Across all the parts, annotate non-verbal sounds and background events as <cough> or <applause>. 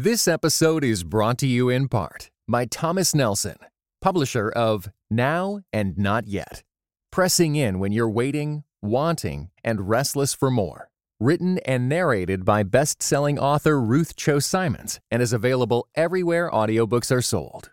This episode is brought to you in part by Thomas Nelson, publisher of Now and Not Yet. Pressing in when you're waiting, wanting, and restless for more. Written and narrated by best selling author Ruth Chou Simons and is available everywhere audiobooks are sold.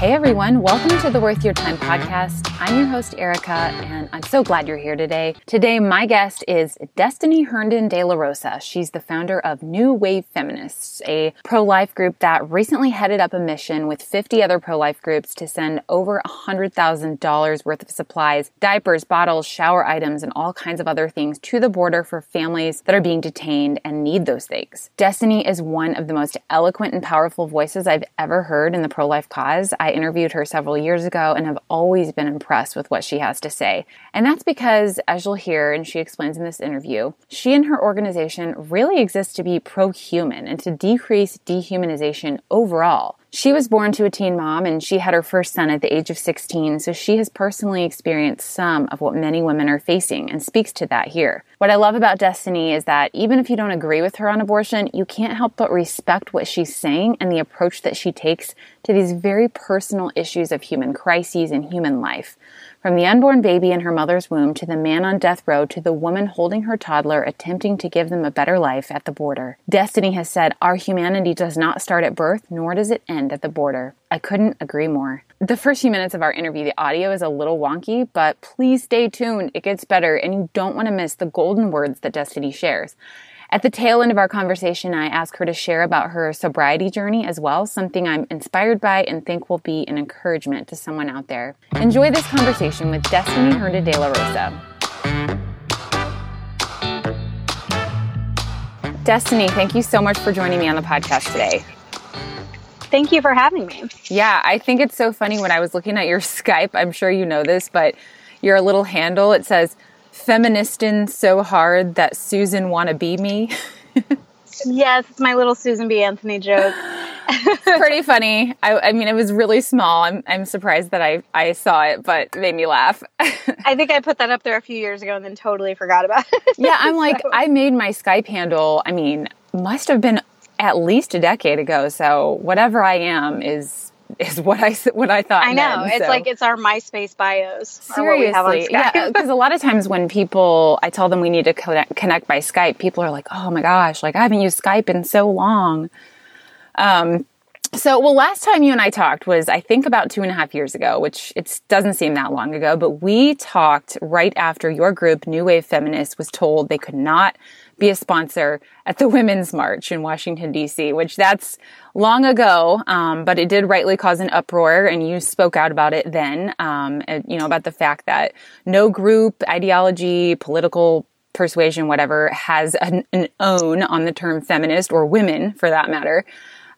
Hey everyone, welcome to the Worth Your Time podcast. I'm your host, Erica, and I'm so glad you're here today. Today, my guest is Destiny Herndon de la Rosa. She's the founder of New Wave Feminists, a pro life group that recently headed up a mission with 50 other pro life groups to send over $100,000 worth of supplies, diapers, bottles, shower items, and all kinds of other things to the border for families that are being detained and need those things. Destiny is one of the most eloquent and powerful voices I've ever heard in the pro life cause. I I interviewed her several years ago and have always been impressed with what she has to say. And that's because, as you'll hear and she explains in this interview, she and her organization really exist to be pro human and to decrease dehumanization overall. She was born to a teen mom and she had her first son at the age of 16, so she has personally experienced some of what many women are facing and speaks to that here. What I love about Destiny is that even if you don't agree with her on abortion, you can't help but respect what she's saying and the approach that she takes to these very personal issues of human crises and human life. From the unborn baby in her mother's womb to the man on death row to the woman holding her toddler attempting to give them a better life at the border. Destiny has said, Our humanity does not start at birth, nor does it end at the border. I couldn't agree more. The first few minutes of our interview, the audio is a little wonky, but please stay tuned. It gets better, and you don't want to miss the golden words that Destiny shares. At the tail end of our conversation, I asked her to share about her sobriety journey as well, something I'm inspired by and think will be an encouragement to someone out there. Enjoy this conversation with Destiny Herndon de la Rosa. Destiny, thank you so much for joining me on the podcast today. Thank you for having me. Yeah, I think it's so funny when I was looking at your <laughs> Skype. I'm sure you know this, but your little handle, it says feministing so hard that Susan wanna be me. yes, it's my little Susan B. Anthony joke. it's pretty funny. I, I, mean, it was really small. I'm, I'm surprised that I, I saw it, but it made me laugh. <laughs> I think I put that up there a few years ago and then totally forgot about it. <laughs> yeah, I'm like, I made my Skype handle, I mean, must have been at least a decade ago. So whatever I am is is what I what I thought. I know then, it's so. like it's our MySpace bios. Seriously, yeah. Because a lot of times when people, I tell them we need to connect, connect by Skype, people are like, "Oh my gosh, like I haven't used Skype in so long." Um. So, well, last time you and I talked was, I think, about two and a half years ago, which it doesn't seem that long ago, but we talked right after your group, New Wave Feminists, was told they could not be a sponsor at the Women's March in Washington, D.C., which that's long ago, um, but it did rightly cause an uproar, and you spoke out about it then, um, and, you know, about the fact that no group, ideology, political persuasion, whatever, has an, an own on the term feminist or women for that matter.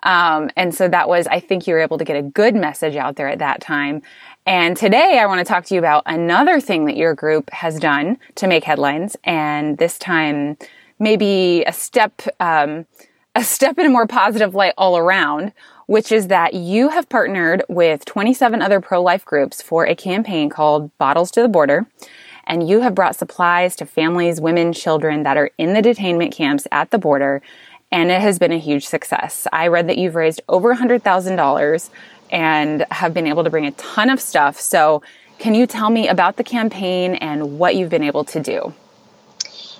Um, and so that was, I think you were able to get a good message out there at that time. And today I want to talk to you about another thing that your group has done to make headlines. And this time, maybe a step, um, a step in a more positive light all around, which is that you have partnered with 27 other pro-life groups for a campaign called Bottles to the Border. And you have brought supplies to families, women, children that are in the detainment camps at the border. And it has been a huge success. I read that you've raised over $100,000 and have been able to bring a ton of stuff. So can you tell me about the campaign and what you've been able to do?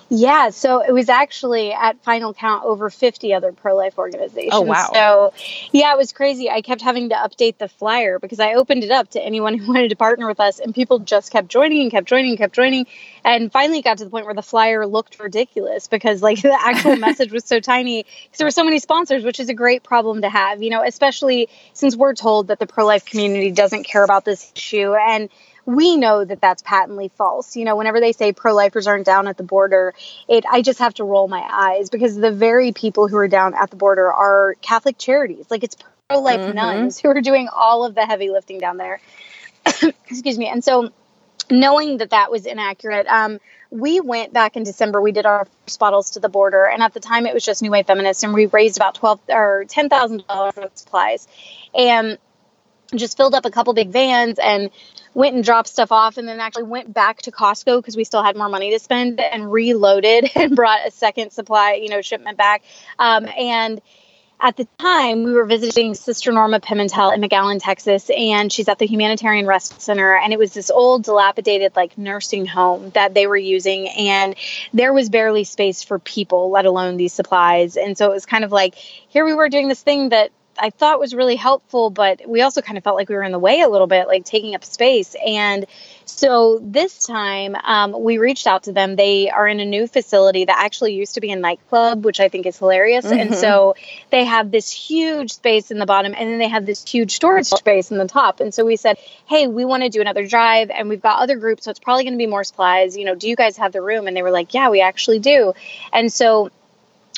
Yeah, so it was actually at final count over 50 other pro life organizations. Oh, wow. So, yeah, it was crazy. I kept having to update the flyer because I opened it up to anyone who <laughs> wanted to partner with us, and people just kept joining and kept joining and kept joining. And finally got to the point where the flyer looked ridiculous because, like, <laughs> the actual message was so tiny because there were so many sponsors, which is a great problem to have, you know, especially since we're told that the pro life community doesn't care about this issue. And we know that that's patently false. You know, whenever they say pro lifers aren't down at the border, it I just have to roll my eyes because the very people who are down at the border are Catholic charities. Like it's pro life mm-hmm. nuns who are doing all of the heavy lifting down there. <coughs> Excuse me. And so knowing that that was inaccurate, um, we went back in December. We did our first bottles to the border, and at the time it was just New Wave Feminists, and we raised about twelve or ten thousand dollars of supplies. And just filled up a couple big vans and went and dropped stuff off and then actually went back to Costco because we still had more money to spend and reloaded <laughs> and brought a second supply, you know, shipment back. Um, and at the time, we were visiting Sister Norma Pimentel in McAllen, Texas, and she's at the Humanitarian Respite Center. And it was this old, dilapidated, like nursing home that they were using. And there was barely space for people, let alone these supplies. And so it was kind of like, here we were doing this thing that I thought was really helpful, but we also kind of felt like we were in the way a little bit, like taking up space. And so this time um, we reached out to them. They are in a new facility that actually used to be a nightclub, which I think is hilarious. Mm-hmm. And so they have this huge space in the bottom and then they have this huge storage space in the top. And so we said, hey, we want to do another drive and we've got other groups, so it's probably going to be more supplies. You know, do you guys have the room? And they were like, yeah, we actually do. And so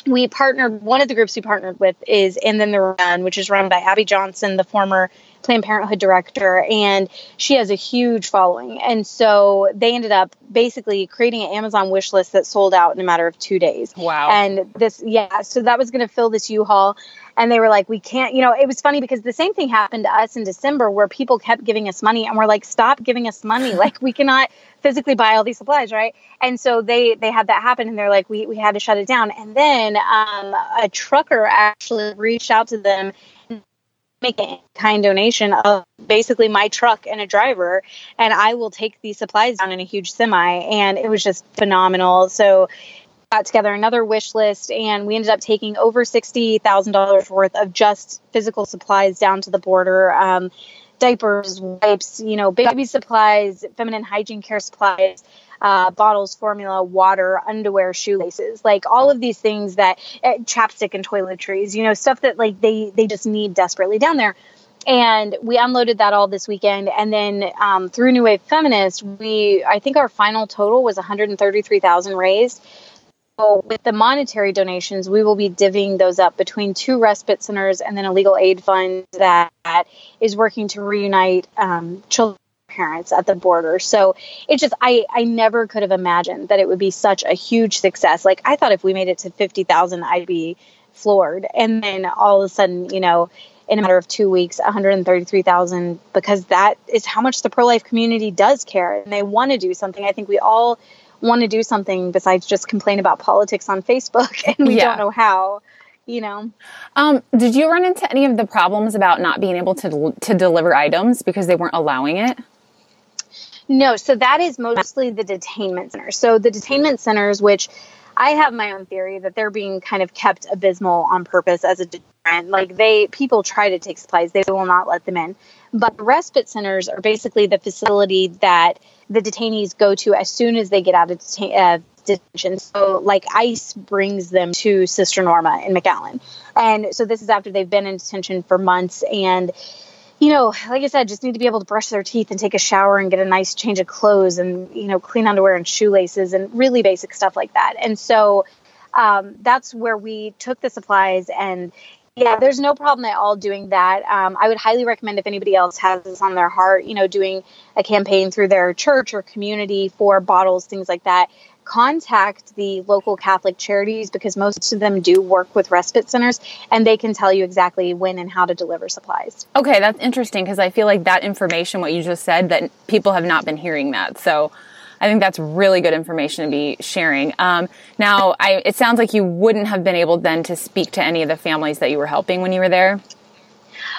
we partnered one of the groups we partnered with is and then the run which is run by abby johnson the former planned parenthood director and she has a huge following. And so they ended up basically creating an amazon wish list that sold out in a matter of two days. Wow. And this yeah so that was going to fill this u-haul. And they were like we can't you know it was funny because the same thing happened to us in december where people kept giving us money and we're like stop giving us money. <laughs> Like we cannot physically buy all these supplies right? And so they they had that happen and they're like we, we had to shut it down. And then um, a trucker actually reached out to them make a kind donation of basically my truck and a driver and i will take these supplies down in a huge semi and it was just phenomenal. So got together another wish list and we ended up taking over $60000 worth of just physical supplies down to the border um, diapers wipes you know baby supplies feminine hygiene care supplies uh, bottles, formula, water, underwear, shoelaces, like all of these things that uh, chapstick and toiletries, you know, stuff that like they they just need desperately down there. And we unloaded that all this weekend, and then um, through New Wave Feminist, we I think our final total was 133,000 raised. So with the monetary donations, we will be divvying those up between two respite centers and then a legal aid fund that is working to reunite um, children parents at the border. So it just I I never could have imagined that it would be such a huge success. Like I thought if we made it to 50,000 I'd be floored. And then all of a sudden, you know, in a matter of 2 weeks, 133,000 because that is how much the pro-life community does care and they want to do something. I think we all want to do something besides just complain about politics on Facebook <laughs> and we yeah. don't know how you know. Um, did you run into any of the problems about not being able to to deliver items because they weren't allowing it? No, so that is mostly the detainment centers. So the detainment centers, which I have my own theory that they're being kind of kept abysmal on purpose as a deterrent. Like they, people try to take supplies, they will not let them in. But the respite centers are basically the facility that the detainees go to as soon as they get out of uh, detention. So, like ICE brings them to Sister Norma in McAllen, and so this is after they've been in detention for months and you know, like I said, just need to be able to brush their teeth and take a shower and get a nice change of clothes and, you know, clean underwear and shoelaces and really basic stuff like that. And so um, that's where we took the supplies and, yeah, there's no problem at all doing that. Um, I would highly recommend if anybody else has this on their heart, you know, doing a campaign through their church or community for bottles, things like that contact the local Catholic charities because most of them do work with respite centers and they can tell you exactly when and how to deliver supplies. Okay, that's interesting because I feel like that information, what you just said, that people have not been hearing that. So I think that's really good information to be sharing. Um, now, I, it sounds like you wouldn't have been able then to speak to any of the families that you were helping when you were there.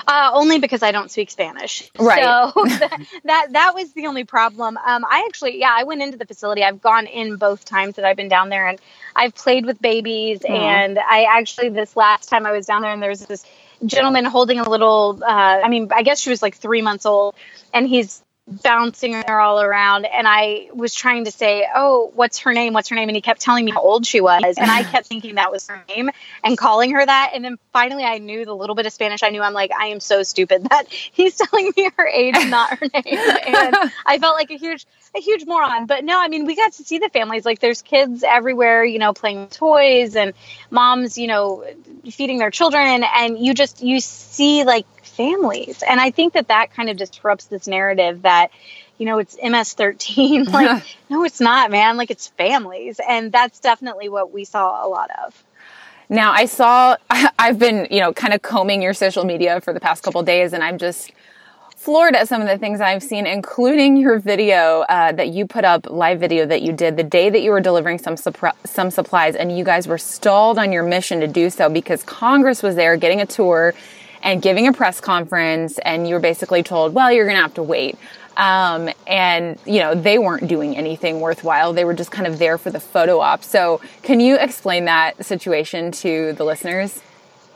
Uh, only because I don't speak Spanish. Right. So that, <laughs> <laughs> that, that was the only problem. Um, I actually, yeah, I went into the facility. I've gone in both times that I've been down there, and I've played with babies. Mm. And I actually, this last time I was down there, and there was this gentleman holding a little. Uh, I mean, I guess she was like three months old, and he's bouncing her all around and I was trying to say, "Oh, what's her name? What's her name?" and he kept telling me how old she was and I kept thinking that was her name and calling her that and then finally I knew the little bit of Spanish I knew I'm like, "I am so stupid that <laughs> he's telling me her age not her name." and I felt like a huge a huge moron. But no, I mean, we got to see the families like there's kids everywhere, you know, playing toys and moms, you know, feeding their children and you just you see like families. And I think that that kind of disrupts this narrative that, you know, it's MS 13. <laughs> like, no, it's not, man. Like, it's families. And that's definitely what we saw a lot of. Now, I saw, <laughs> I've been, you know, kind of combing your social media for the past couple days, and I'm just floored at some of the things I've seen, including your video uh, that you put up, live video that you did the day that you were delivering some some supplies, and you guys were stalled on your mission to do so because Congress was there getting a tour and giving a press conference, and you were basically told, "Well, you're going to have to wait." Um, and you know they weren't doing anything worthwhile; they were just kind of there for the photo op. So, can you explain that situation to the listeners?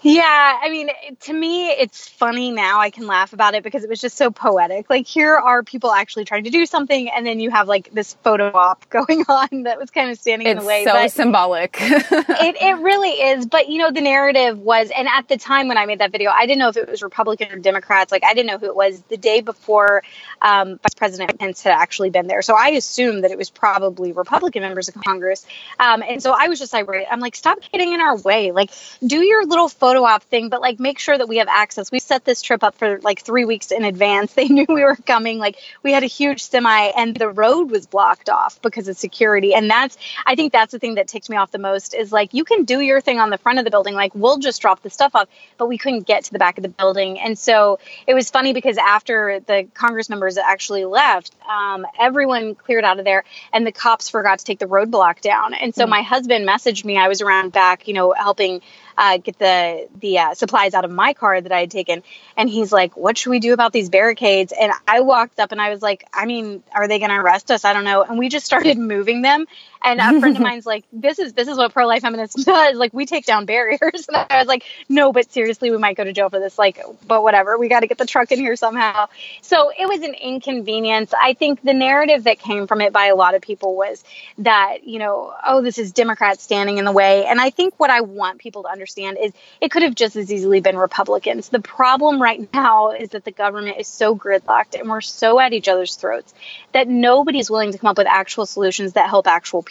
Yeah, I mean, to me, it's funny now. I can laugh about it because it was just so poetic. Like, here are people actually trying to do something, and then you have like this photo op <laughs> going on that was kind of standing it's in the way. So but symbolic. <laughs> it it really is. But you know, the narrative was, and at the time when I made that video, I didn't know if it was Republican or Democrats. Like, I didn't know who it was. The day before, um, Vice President Pence had actually been there, so I assumed that it was probably Republican members of Congress. Um, and so I was just irate. I'm like, stop getting in our way. Like, do your little photo photo op thing, but like make sure that we have access. We set this trip up for like three weeks in advance. <laughs> They knew we were coming. Like we had a huge semi and the road was blocked off because of security. And that's, I think that's the thing that ticked me off the most is like, you can do your thing on the front of the building. Like we'll just drop the stuff off, but we couldn't get to the back of the building. And so it was funny because after the Congress members actually left, um, everyone cleared out of there and the cops forgot to take the roadblock down. And so mm-hmm. my husband messaged me. I was around back, you know, helping uh, get the the uh, supplies out of my car that I had taken. And he's like, "What should we do about these barricades?" And I walked up and I was like, "I mean, are they going to arrest us? I don't know." And we just started <laughs> moving them. And a friend of mine's like, "This is this is what pro life feminists <laughs> does. Like, we take down barriers." <laughs> And I was like, "No, but seriously, we might go to jail for this. Like, but whatever. We got to get the truck in here somehow." So it was an inconvenience. I think the narrative that came from it by a lot of people was that you know, oh, this is Democrats standing in the way. And I think what I want people to understand is it could have just as easily been Republicans. The problem right now is that the government is so gridlocked and we're so at each other's throats that nobody's willing to come up with actual solutions that help actual people.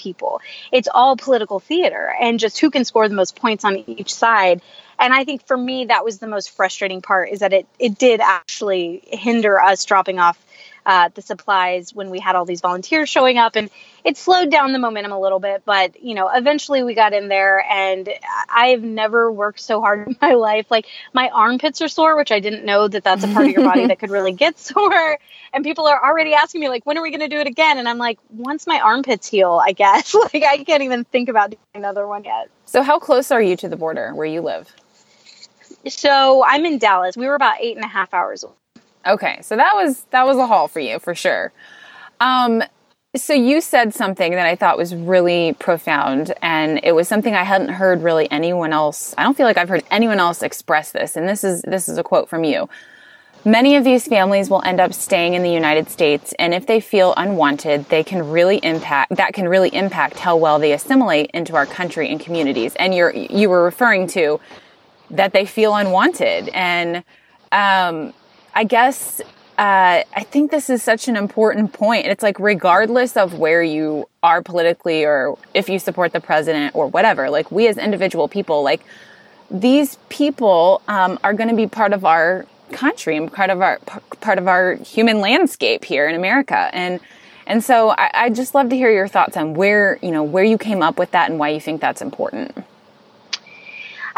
It's all political theater and just who can score the most points on each side. And I think for me, that was the most frustrating part is that it, it did actually hinder us dropping off uh, the supplies when we had all these volunteers showing up and it slowed down the momentum a little bit but you know eventually we got in there and i've never worked so hard <laughs> in my life. Like my armpits are sore which i didn't know that that's a part of your body that could really <laughs> get sore and people are already asking me like when are we going to do it again? And i'm like once my armpits heal i guess. <laughs> Like i can't even think about doing another one yet. So how close are you to the border where you live? So i'm in dallas. We were about eight and a half hours away Okay, so that was that was a haul for you for sure. Um, so you said something that I thought was really profound, and it was something I hadn't heard really anyone else. I don't feel like I've heard anyone else express this, and this is this is a quote from you. Many of these families will end up staying in the United States, and if they feel unwanted, they can really impact that can really impact how well they assimilate into our country and communities. And you're you were referring to that they feel unwanted, and um, I guess uh, I think this is such an important point. It's like, regardless of where you are politically or if you support the president or whatever, like we as individual people, like these people um, are going to be part of our country and part of our part of our human landscape here in America. And and so I, I just love to hear your thoughts on where you know where you came up with that and why you think that's important.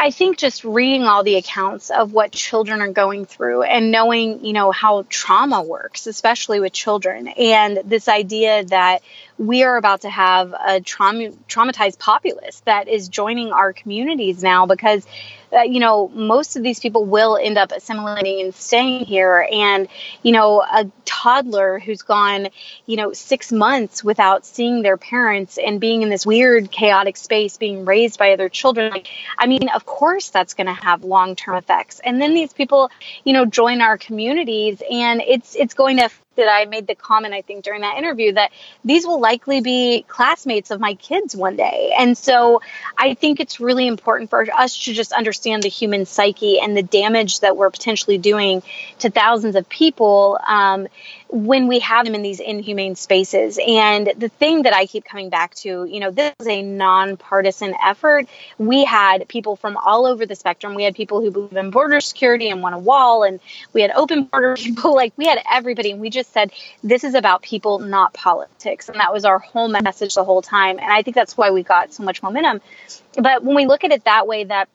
I think just reading all the accounts of what children are going through and knowing, you know, how trauma works, especially with children, and this idea that we are about to have a trauma, traumatized populace that is joining our communities now because uh, you know most of these people will end up assimilating and staying here. And you know a toddler who's gone you know 6 months without seeing their parents and being in this weird chaotic space being raised by other children like i mean of course that's going to have long-term effects. And then these people you know join our communities and it's it's going to that I made the comment, I think, during that interview that these will likely be classmates of my kids one day. And so I think it's really important for us to just understand the human psyche and the damage that we're potentially doing to thousands of people. Um, when we have them in these inhumane spaces. And the thing that I keep coming back to, you know, this is a nonpartisan effort. We had people from all over the spectrum. We had people who believe in border security and want a wall, and we had open border <laughs> people. Like we had everybody, and we just said this is about people, not politics. And that was our whole message the whole time. And I think that's why we got so much momentum. But when we look at it that way, that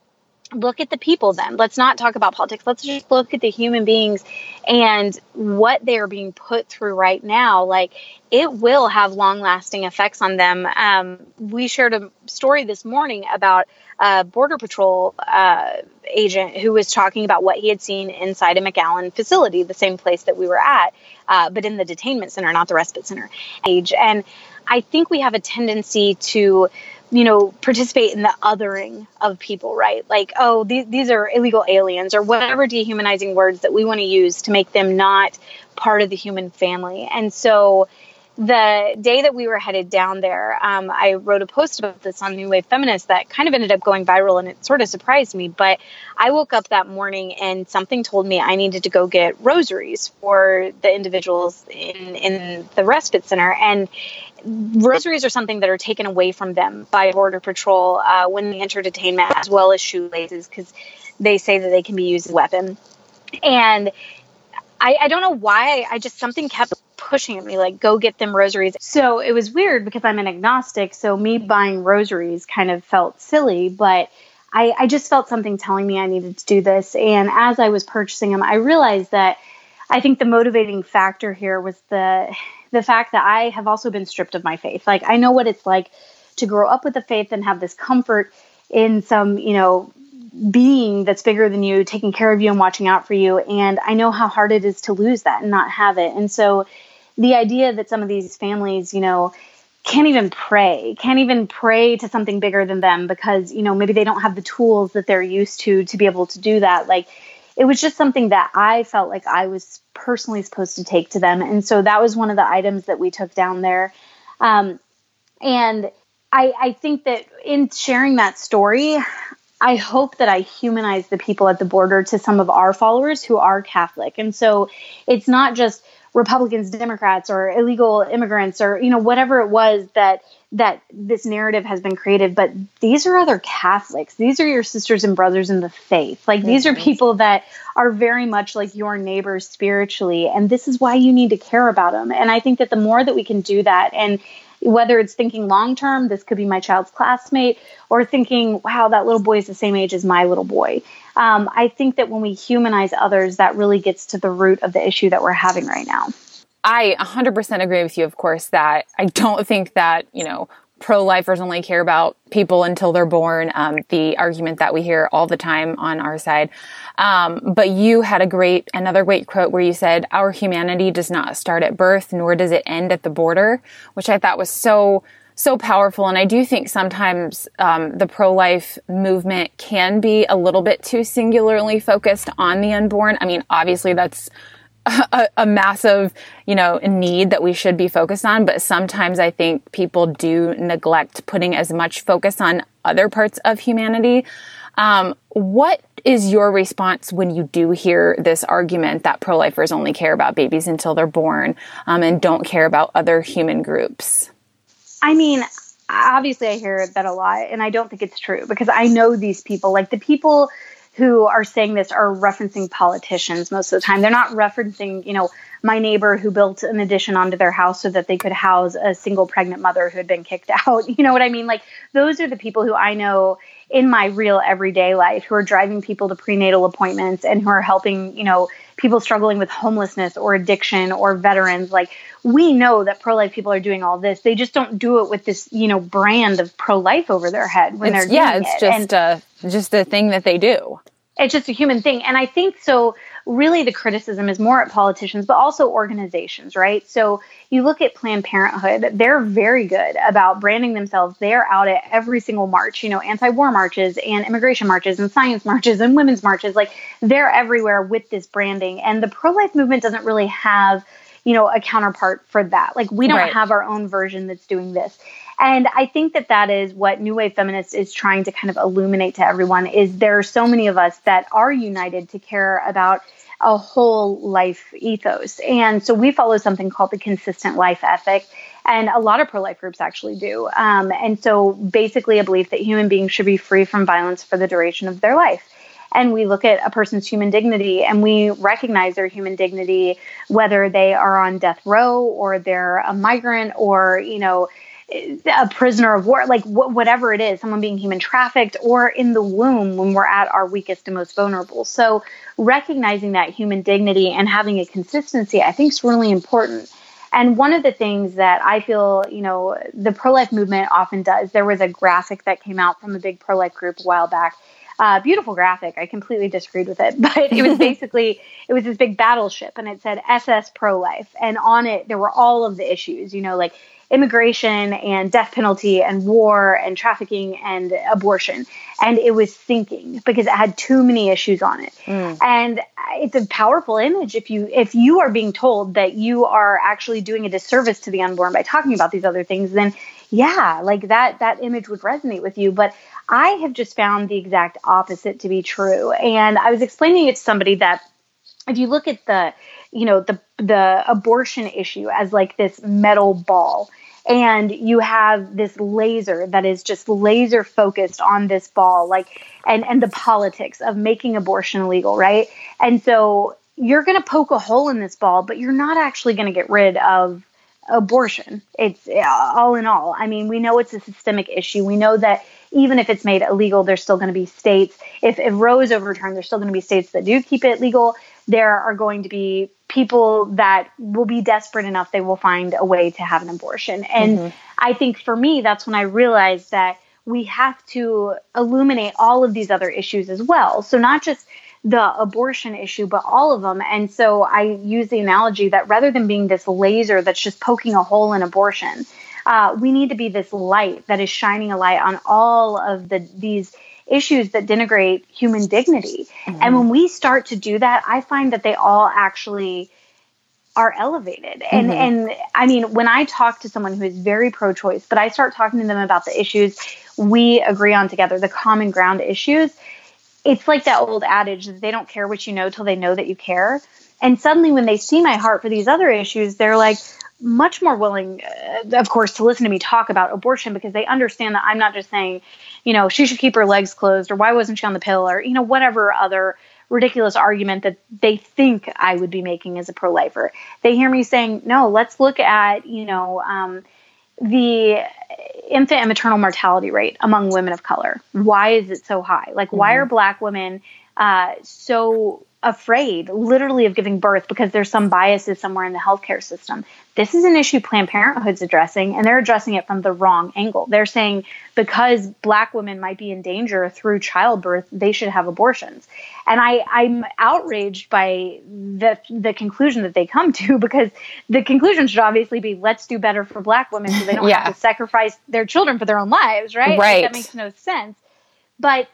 look at the people then. Let's not talk about politics. Let's just look at the human beings and what they are being put through right now. Like it will have long lasting effects on them. Um, we shared a story this morning about a Border Patrol uh, agent who was talking about what he had seen inside a McAllen facility, the same place that we were at, uh, but in the detainment center, not the respite center. Age. And I think we have a tendency to you know, participate in the othering of people, right? Like, oh, these, these are illegal aliens or whatever dehumanizing words that we want to use to make them not part of the human family. And so the day that we were headed down there, um, I wrote a post about this on New Wave Feminist that kind of ended up going viral and it sort of surprised me. But I woke up that morning and something told me I needed to go get rosaries for the individuals in, in the respite center. And rosaries are something that are taken away from them by Border Patrol uh, when they enter detainment, as well as shoelaces, because they say that they can be used as a weapon. And I, I don't know why. I just something kept pushing at me, like, go get them rosaries. So it was weird because I'm an agnostic. So me buying rosaries kind of felt silly, but I, I just felt something telling me I needed to do this. And as I was purchasing them, I realized that I think the motivating factor here was the the fact that I have also been stripped of my faith. Like I know what it's like to grow up with the faith and have this comfort in some, you know, being that's bigger than you, taking care of you and watching out for you. And I know how hard it is to lose that and not have it. And so the idea that some of these families, you know, can't even pray, can't even pray to something bigger than them because, you know, maybe they don't have the tools that they're used to to be able to do that. Like it was just something that I felt like I was personally supposed to take to them. And so that was one of the items that we took down there. Um, and I, I think that in sharing that story, I hope that I humanize the people at the border to some of our followers who are Catholic. And so it's not just Republicans, Democrats, or illegal immigrants, or you know whatever it was that that this narrative has been created. But these are other Catholics. These are your sisters and brothers in the faith. Like these are people that are very much like your neighbors spiritually, and this is why you need to care about them. And I think that the more that we can do that, and whether it's thinking long term, this could be my child's classmate, or thinking, wow, that little boy is the same age as my little boy. Um, I think that when we humanize others, that really gets to the root of the issue that we're having right now. I 100% agree with you, of course, that I don't think that, you know, pro lifers only care about people until they're born, um, the argument that we hear all the time on our side. Um, but you had a great, another great quote where you said, Our humanity does not start at birth, nor does it end at the border, which I thought was so, so powerful. And I do think sometimes um, the pro life movement can be a little bit too singularly focused on the unborn. I mean, obviously that's a, a, massive, you know, need that we should be focused on. But sometimes I think people do neglect putting as much focus on other parts of humanity. Um, what is your response when you do hear this argument that pro lifers only care about babies until they're born um, and don't care about other human groups? I mean, obviously, I hear that a lot, and I don't think it's true because I know these people. Like the people who are saying this are referencing politicians most of the time. They're not referencing, you know, my neighbor who built an addition onto their house so that they could house a single pregnant mother who had been kicked <laughs> out. You know what I mean? Like those are the people who I know in my real everyday life who are driving people to prenatal appointments and who are helping, you know, people struggling with homelessness or addiction or veterans. Like we know that pro life people are doing all this. They just don't do it with this, you know, brand of pro life over their head when it's, they're yeah, it's it. just and a just a thing that they do. It's just a human thing, and I think so. Really, the criticism is more at politicians, but also organizations, right? So you look at Planned Parenthood; they're very good about branding themselves. They're out at every single march, you know, anti-war marches and immigration marches and science marches and women's marches. Like they're everywhere with this branding, and the pro-life movement doesn't really have you know a counterpart for that like we don't right. have our own version that's doing this and i think that that is what new wave feminist is trying to kind of illuminate to everyone is there are so many of us that are united to care about a whole life ethos. And so we follow something called the consistent life ethic and a lot of pro-life groups actually do. Um, and so basically a belief that human beings should be free from violence for the duration of their life. And we look at a person's human dignity and we recognize their human dignity whether they are on death row or they're a migrant or you know a prisoner of war, like wh- whatever it is, someone being human trafficked or in the womb when we're at our weakest and most vulnerable. So recognizing that human dignity and having a consistency, I think is really important. And one of the things that I feel, you know, the pro life movement often does, there was a graphic that came out from a big pro life group a while back. Uh, beautiful graphic. I completely disagreed with it, <laughs> but it was basically it was this big battleship, and it said SS Pro Life, and on it there were all of the issues, you know, like immigration and death penalty and war and trafficking and abortion. And it was sinking because it had too many issues on it. Mm. And it's a powerful image if you if you are being told that you are actually doing a disservice to the unborn by talking about these other things, then yeah, like that that image would resonate with you. But I have just found the exact opposite to be true. And I was explaining it to somebody that if you look at the you know the the abortion issue as like this metal ball. And you have this laser that is just laser focused on this ball like and and the politics of making abortion illegal right? And so you're going to poke a hole in this ball but you're not actually going to get rid of abortion. It's uh, all in all. I mean we know it's a systemic issue. We know that even if it's made illegal there's still going to be states. If, if roe is overturned there's still going to be states that do keep it legal there are going to be people that will be desperate enough they will find a way to have an abortion. And mm-hmm. i think for me that's when i realized that we have to illuminate all of these other issues as well. So not just the abortion issue but all of them. And so i use the analogy that rather than being this laser that's just poking a hole in abortion uh, we need to be this light that is shining a light on all of the these issues that denigrate human dignity. Mm-hmm. And when we start to do that, I find that they all actually are elevated. And mm-hmm. and I mean, when I talk to someone who is very pro-choice, but I start talking to them about the issues we agree on together, the common ground issues, it's like that old adage that they don't care what you know till they know that you care. And suddenly when they see my heart for these other issues, they're like, much more willing, uh, of course, to listen to me talk about abortion because they understand that I'm not just saying, you know, she should keep her legs closed or why wasn't she on the pill or, you know, whatever other ridiculous argument that they think I would be making as a pro lifer. They hear me saying, no, let's look at, you know, um, the infant and maternal mortality rate among women of color. Why is it so high? Like, mm-hmm. why are black women uh, so afraid literally of giving birth because there's some biases somewhere in the healthcare system. This is an issue Planned Parenthood's addressing, and they're addressing it from the wrong angle. They're saying because black women might be in danger through childbirth, they should have abortions. And I, I'm outraged by the the conclusion that they come to <laughs> because the conclusion should obviously be let's do better for black women so they don't yeah. have to sacrifice their children for their own lives, right? Right. Like, that makes no sense. But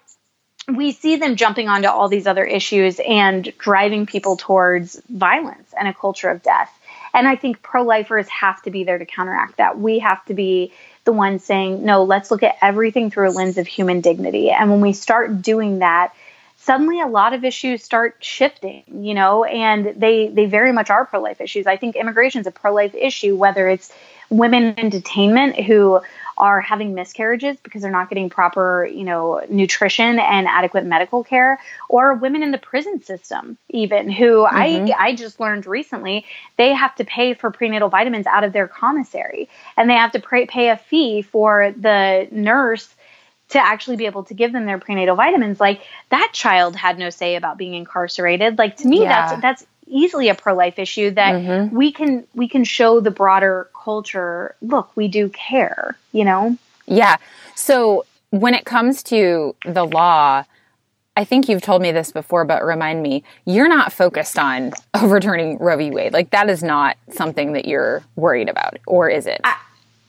we see them jumping onto all these other issues and driving people towards violence and a culture of death. And I think pro lifers have to be there to counteract that. We have to be the ones saying, no, let's look at everything through a lens of human dignity. And when we start doing that, suddenly a lot of issues start shifting, you know, and they they very much are pro life issues. I think immigration is a pro life issue, whether it's women in detainment who are having miscarriages because they're not getting proper, you know, nutrition and adequate medical care, or women in the prison system, even who mm-hmm. I I just learned recently they have to pay for prenatal vitamins out of their commissary, and they have to pay, pay a fee for the nurse to actually be able to give them their prenatal vitamins like that child had no say about being incarcerated like to me yeah. that's that's easily a pro life issue that mm-hmm. we can we can show the broader culture look we do care you know yeah so when it comes to the law I think you've told me this before, but remind me, you're not focused on <laughs> overturning Roe v. Wade. Like that is not something that you're worried about, or is it? I,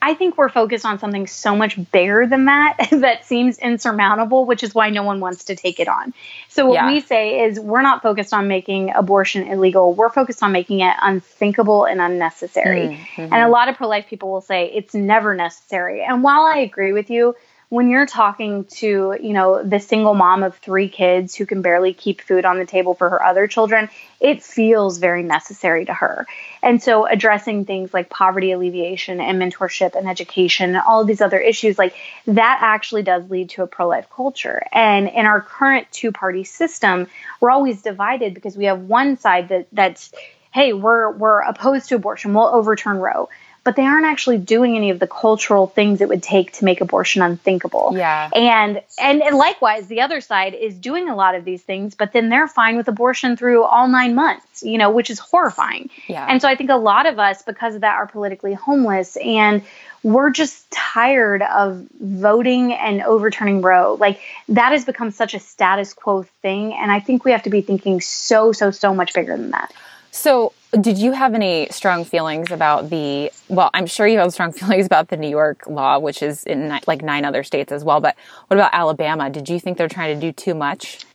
I think we're focused on something so much bigger than that <laughs> that seems insurmountable, which is why no one wants to take it on. So, what yeah. we say is we're not focused on making abortion illegal, we're focused on making it unthinkable and unnecessary. Mm-hmm. And a lot of pro life people will say it's never necessary. And while I agree with you, when you're talking to, you know, the single mom of three kids who can barely keep food on the table for her other children, it feels very necessary to her. And so addressing things like poverty alleviation and mentorship and education and all these other issues, like that actually does lead to a pro life culture. And in our current two party system, we're always divided because we have one side that that's, hey, we're we're opposed to abortion, we'll overturn Roe but they aren't actually doing any of the cultural things it would take to make abortion unthinkable. Yeah. And, and and likewise, the other side is doing a lot of these things, but then they're fine with abortion through all nine months, you know, which is horrifying. Yeah. And so I think a lot of us, because of that, are politically homeless and we're just tired of voting and overturning Roe. Like that has become such a status quo thing. And I think we have to be thinking so, so, so much bigger than that. So, did you have any strong feelings about the? Well, I'm sure you have strong <laughs> feelings about the New York law, which is in like nine other states as well. But what about Alabama? Did you think they're trying to do too much?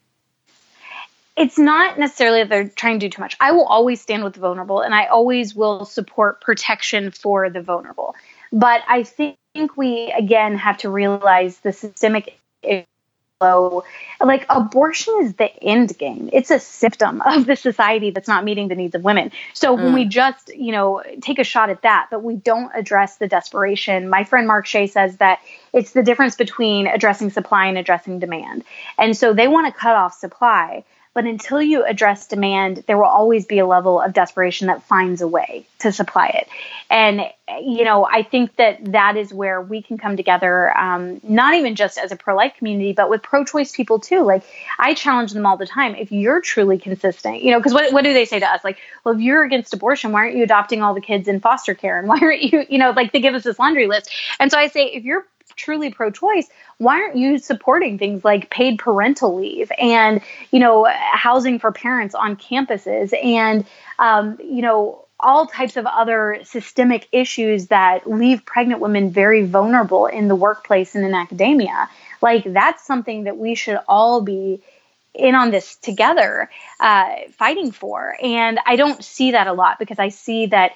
It's not necessarily that they're trying to do too much. I will always stand with the vulnerable, and I always will support protection for the vulnerable. But I think we again have to realize the systemic low. Like abortion is the end game. It's a symptom of the society that's not meeting the needs of women. So mm. when we just, you know, take a shot at that, but we don't address the desperation, my friend Mark Shea says that it's the difference between addressing supply and addressing demand. And so they want to cut off supply. But until you address demand, there will always be a level of desperation that finds a way to supply it. And, you know, I think that that is where we can come together, um, not even just as a pro life community, but with pro choice people too. Like, I challenge them all the time. If you're truly consistent, you know, because what, what do they say to us? Like, well, if you're against abortion, why aren't you adopting all the kids in foster care? And why aren't you, you know, like they give us this laundry list. And so I say, if you're truly pro-choice why aren't you supporting things like paid parental leave and you know housing for parents on campuses and um, you know all types of other systemic issues that leave pregnant women very vulnerable in the workplace and in academia? Like that's something that we should all be in on this together uh, fighting for. And i don't see that a lot because i see that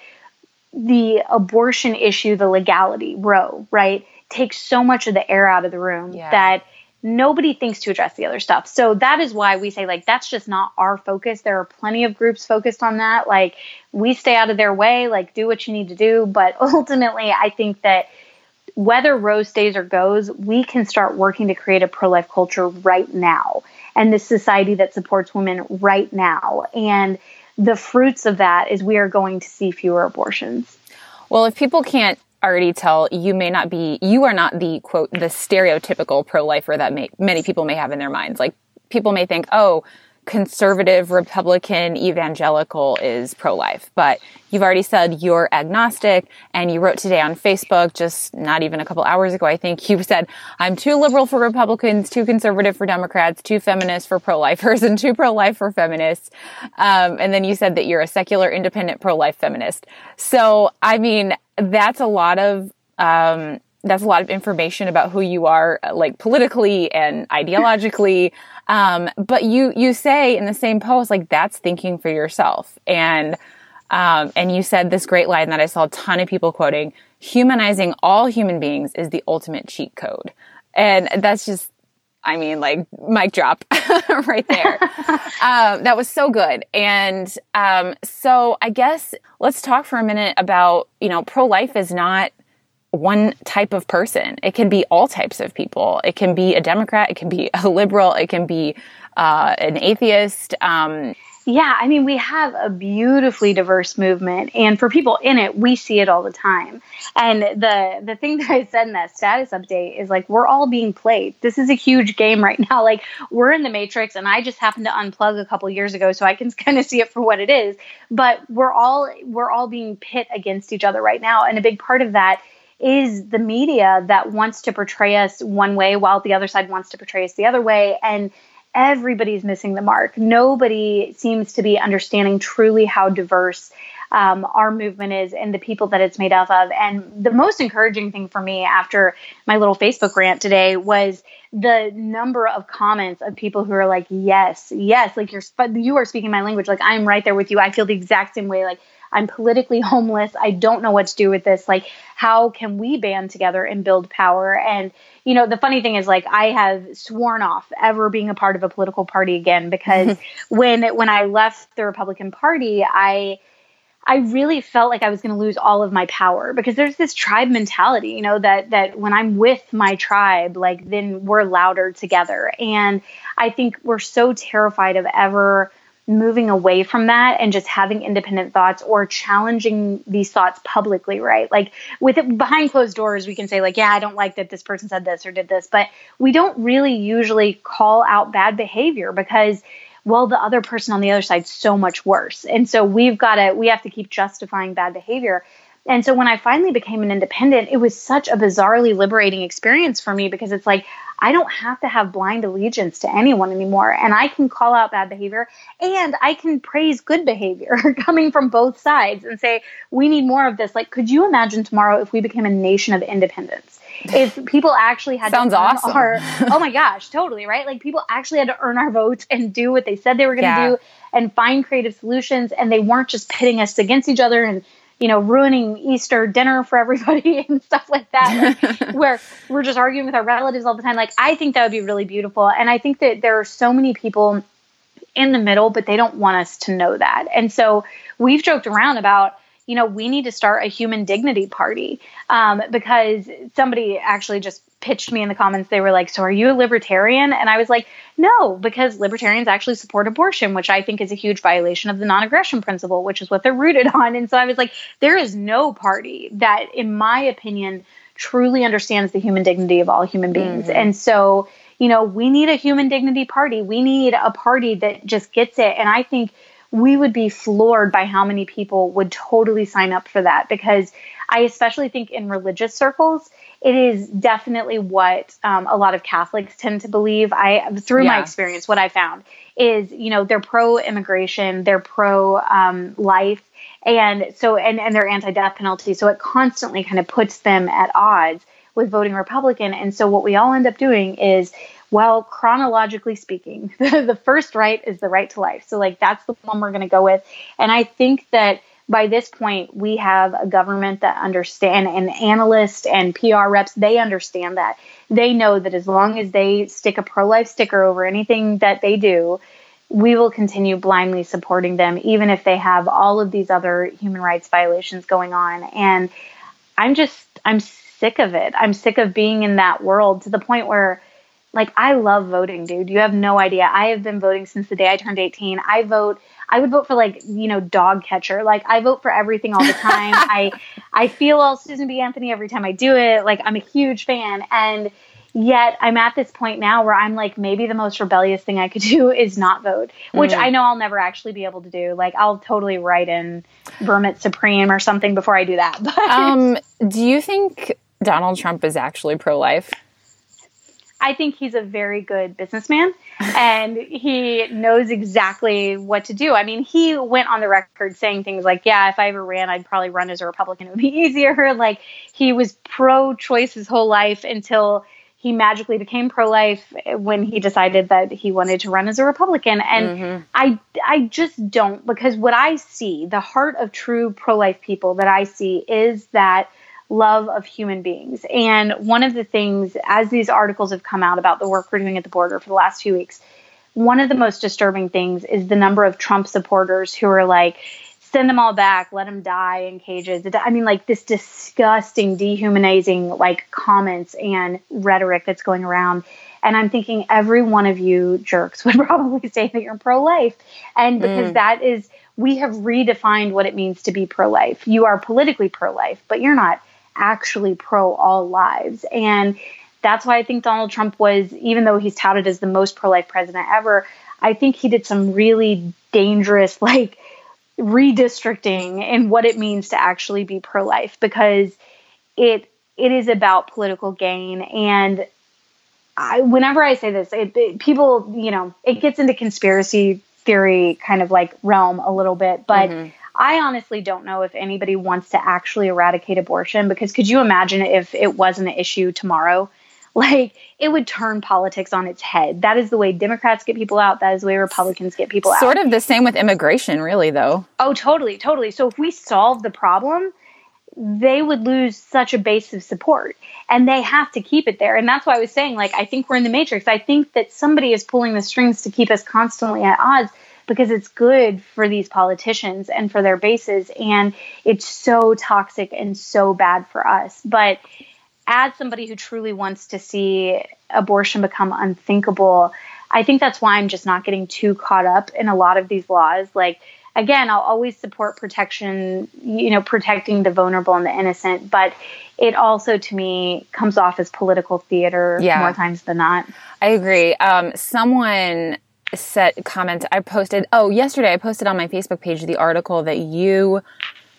the abortion issue the legality roe right takes so much of the air out of the room yeah. that nobody thinks to address the other stuff. So that is why we say like that's just not our focus. There are plenty of groups focused on that. Like we stay out of their way, like do what you need to do, but <laughs> ultimately I think that whether Roe stays or goes, we can start working to create a pro-life culture right now and this society that supports women right now. And the fruits of that is we are going to see fewer abortions. Well, if people can't already tell you may not be, you are not the quote, the stereotypical pro lifer that may, many people may have in their minds. Like people may think, oh, conservative, Republican, evangelical is pro life. But you've already said you're agnostic, and you wrote today on Facebook, just not even a couple hours ago, I think, you said, I'm too liberal for Republicans, too conservative for Democrats, too feminist for pro lifers, <laughs> and too pro life for feminists. Um, and then you said that you're a secular, independent, pro life feminist. So, I mean, that's a lot of um, that's a lot of information about who you are, like politically and <laughs> ideologically. Um, but you you say in the same post, like that's thinking for yourself, and um, and you said this great line that I saw a ton of people quoting: "Humanizing all human beings is the ultimate cheat code," and that's just I mean, like mic drop <laughs> right there. <laughs> um, that was so good. And um, so I guess let's talk for a minute about, you know, pro life is not one type of person. It can be all types of people. It can be a Democrat, it can be a liberal, it can be uh, an atheist. Um, yeah, I mean, we have a beautifully diverse movement, and for people in it, we see it all the time. And the the thing <laughs> that I said in that status update is like we're all being played. This is a huge game right now. <laughs> Like we're in the matrix, and I just happened to unplug a couple years ago, so I can <laughs> kind of see it for what it is. But we're all we're all being pit against each other right now, and a big part of that is the media that wants to portray us one way while the other side wants to portray us the other way, and everybody's missing the mark. Nobody seems to be understanding truly how diverse um, our movement is and the people that it's made up of. And the most encouraging thing for me after my little Facebook rant today was the number of comments of people who are like, "Yes, yes, like you're you are speaking my language. Like I'm right there with you. I feel the exact same way. Like I'm politically <laughs> homeless. I don't know what to do with this. Like, how can we band together and build power? And, you know, the funny thing is, like, I have sworn off ever being a part of a political party again because <laughs> when when I left the Republican Party, I I really felt like I was going to lose all of my power because there's this tribe mentality, you know, that that when I'm with my tribe, like then we're louder together. And I think we're so terrified of ever moving away from that and just having independent thoughts or challenging these thoughts publicly, right? Like with it behind closed doors, we can say like, yeah, I don't like that this person said this or did this, but we don't really usually call out bad behavior because well, the other person on the other side's so much worse. And so we've got to, we have to keep justifying bad behavior. And so when I finally became an independent, it was such a bizarrely liberating experience for me because it's like, I don't have to have blind allegiance to anyone anymore. And I can call out bad behavior and I can praise good behavior <laughs> coming from both sides and say, we need more of this. Like, could you imagine tomorrow if we became a nation of independence? If <laughs> people actually had Sounds to earn awesome. our, <laughs> oh my gosh, totally, right? Like people actually had to earn our votes and do what they said they were going to Yeah. do and find creative solutions. And they weren't just pitting us against each other and you know, ruining Easter dinner for everybody <laughs> and stuff like that, like, <laughs> where we're just arguing with our relatives all the time. Like, I think that would be really beautiful. And I think that there are so many people in the middle, but they don't want us to know that. And so we've joked around about, you know, we need to start a human dignity party um, because somebody actually just pitched me in the comments. They were like, So are you a libertarian? And I was like, No, because libertarians actually support abortion, which I think is a huge violation of the non aggression principle, which is what they're rooted on. And so I was like, There is no party that, in my opinion, truly understands the human dignity of all human beings. And so, you know, we need a human dignity party. We need a party that just gets it. And I think we would be floored by how many people would totally sign up for that because I especially think in religious circles, it is definitely what um, a lot of Catholics tend to believe. I, through my experience, what I found is, you know, they're pro immigration, they're pro um, life, and so and and they're anti death penalty. So it constantly kind of puts them at odds with voting Republican. And so what we all end up doing is well, chronologically speaking, <laughs> the first right is the right to life. So, like, that's the one we're going to go with. And I think that by this point, we have a government that understand and analysts and PR reps, they understand that. They know that as long as they stick a pro life sticker over anything that they do, we will continue blindly supporting them, even if they have all of these other human rights violations going on. And I'm just, I'm sick of it. I'm sick of being in that world to the point where, like, I love voting, dude. You have no idea. I have been voting since the day I turned 18. I vote. I would vote for like you know dog catcher. Like I vote for everything all the time. <laughs> I I feel all Susan B. Anthony every time I do it. Like I'm a huge fan, and yet I'm at this point now where I'm like maybe the most rebellious thing I could <laughs> do is not vote, which I know I'll never actually be able to do. Like I'll totally write in Vermin Supreme or something before I do that. <laughs> But Um, do you think Donald Trump is actually pro life? I think he's a very good businessman and he knows exactly what to do. I mean, he went on the record saying things like, Yeah, if I ever ran, I'd probably run as a Republican. <laughs> It would be easier. Like, he was pro choice his whole life until he magically became pro life when he decided that he wanted to run as a Republican. And mm-hmm. I, I just don't, because what I see, the heart of true pro life people that I see is that love of human beings. And one of the things, as these articles have come out about the work we're doing at the border for the last few weeks, one of the most disturbing things is the number of Trump supporters who are like, send them all back, let them die in cages. I mean, like this disgusting, dehumanizing, like comments and rhetoric that's going around. And I'm thinking every one of you jerks <laughs> would probably say that you're pro life. And because mm. that is, we have redefined what it means to be pro life. You are politically pro life, but you're not actually pro all lives. And that's why I think Donald Trump was, even though he's touted as the most pro life president ever, I think he did some really dangerous, <laughs> like, redistricting in what it means to actually be pro life because it it is about political gain and I, whenever I say this, it, it, people, you know, it gets into conspiracy theory kind of like realm a little bit, but mm-hmm. I honestly don't know if anybody wants to actually eradicate abortion because could you imagine if it wasn't an issue tomorrow? <laughs> Like it would turn politics on its head. That is the way Democrats get people out. That is the way Republicans get people out. Sort of the same with immigration, really, though. Oh, totally, totally. So if we solve the problem, they would lose such a base of support and they have to keep it there. And that's why I was saying, like, I think we're in the matrix. I think that somebody is pulling the strings to keep us constantly at odds because it's good for these politicians and for their bases. And it's so toxic and so bad for us. But as somebody who truly wants to see abortion become unthinkable, I think that's why I'm just not getting too caught up in a lot of these laws. Like, again, I'll always support protection, you know, protecting the vulnerable and the innocent, but it also to me comes off as political theater yeah. more times than not. I agree. Um, someone set comment I posted, oh, yesterday I posted on my Facebook page the article that you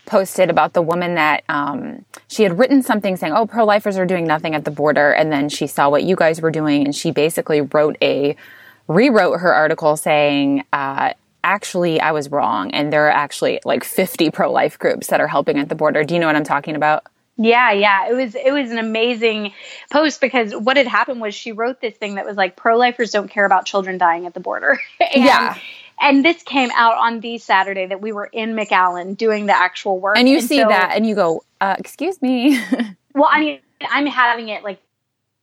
posted about the woman that um, she had written something saying, "Oh, pro-lifers are doing nothing at the border," and then she saw what you guys were doing, and she basically wrote a rewrote her article saying, uh, "Actually, I was wrong, and there are actually like 50 pro-life groups that are helping at the border." Do you know what I'm talking about? Yeah, yeah. It was it was an amazing post because what had happened was she wrote this thing that was like pro-lifers don't care about children dying at the border. <laughs> and, yeah. And this came out on the Saturday that we were in McAllen doing the actual work. And you and see so, that and you go, uh, "Excuse me." <laughs> well, I mean, I'm having it like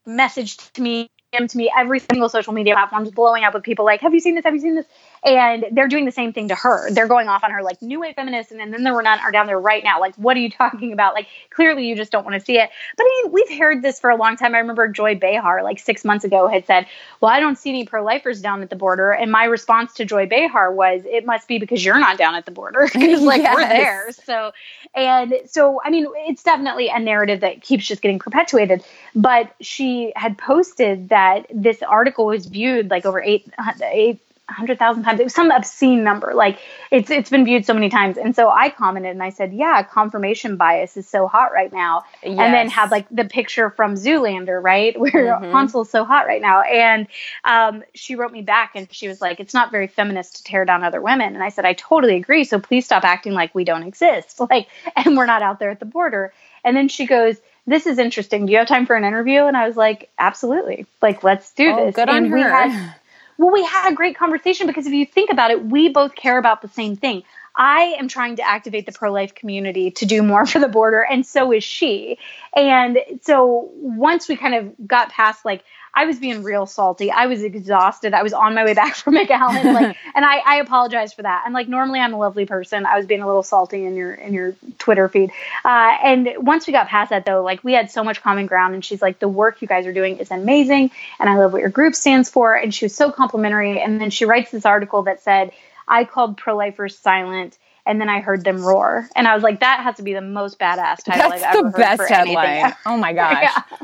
messaged to me to me every single social media platform is blowing up with people like, "Have you seen this? Have you seen this?" And they're doing the same thing to her. They're going off on her like new wave feminists, and then, then there were none are down there right now. Like, what are you <laughs> talking about? Like, clearly you just don't want to see it. But I mean, we've heard this for a long time. I remember Joy Behar like six months ago had said, "Well, I don't see any pro lifers down at the border," and my response to Joy Behar was, "It must be because you're not down at the border <laughs> because like yes. we're there." So, and so I mean, it's definitely a narrative that keeps just getting perpetuated. But she had posted that this article was viewed like over eight uh, eight hundred thousand times. It was some obscene number. Like it's it's been viewed so many times. And so I commented and I said, "Yeah, confirmation bias is so hot right now." Yes. And then had like the picture from Zoolander, right, <laughs> where mm-hmm. Hansel's so hot right now. And um, she wrote me back and she was like, "It's not very feminist to tear down other women." And I said, "I totally agree. So please stop acting like we don't exist, <laughs> like, and we're not out there at the border." And then she goes this is interesting. Do you have time for an interview? And I was like, absolutely. Like, let's do oh, this. Good on and her. had <laughs> well, we had a great conversation because if you think about it, we both care about the same thing. I am trying to activate the pro life community to do more for the border, and so is she. And so once we kind of got past like I was being real salty. I was exhausted. I was on my way back <laughs> from McAllen, like, <laughs> and I, I apologize for that. And like normally I'm a lovely person. I was being a little salty in your in your Twitter feed. Uh, and once we got past that though, like we had so much common ground. And she's like, the work you guys are doing is amazing, and I love what your group stands for. And she was so complimentary. And then she writes this article that said, I called pro lifers silent and then I heard them roar, and I was like, "That has to be the most badass title That's I've ever heard best for headline. Oh my <laughs> gosh! yeah.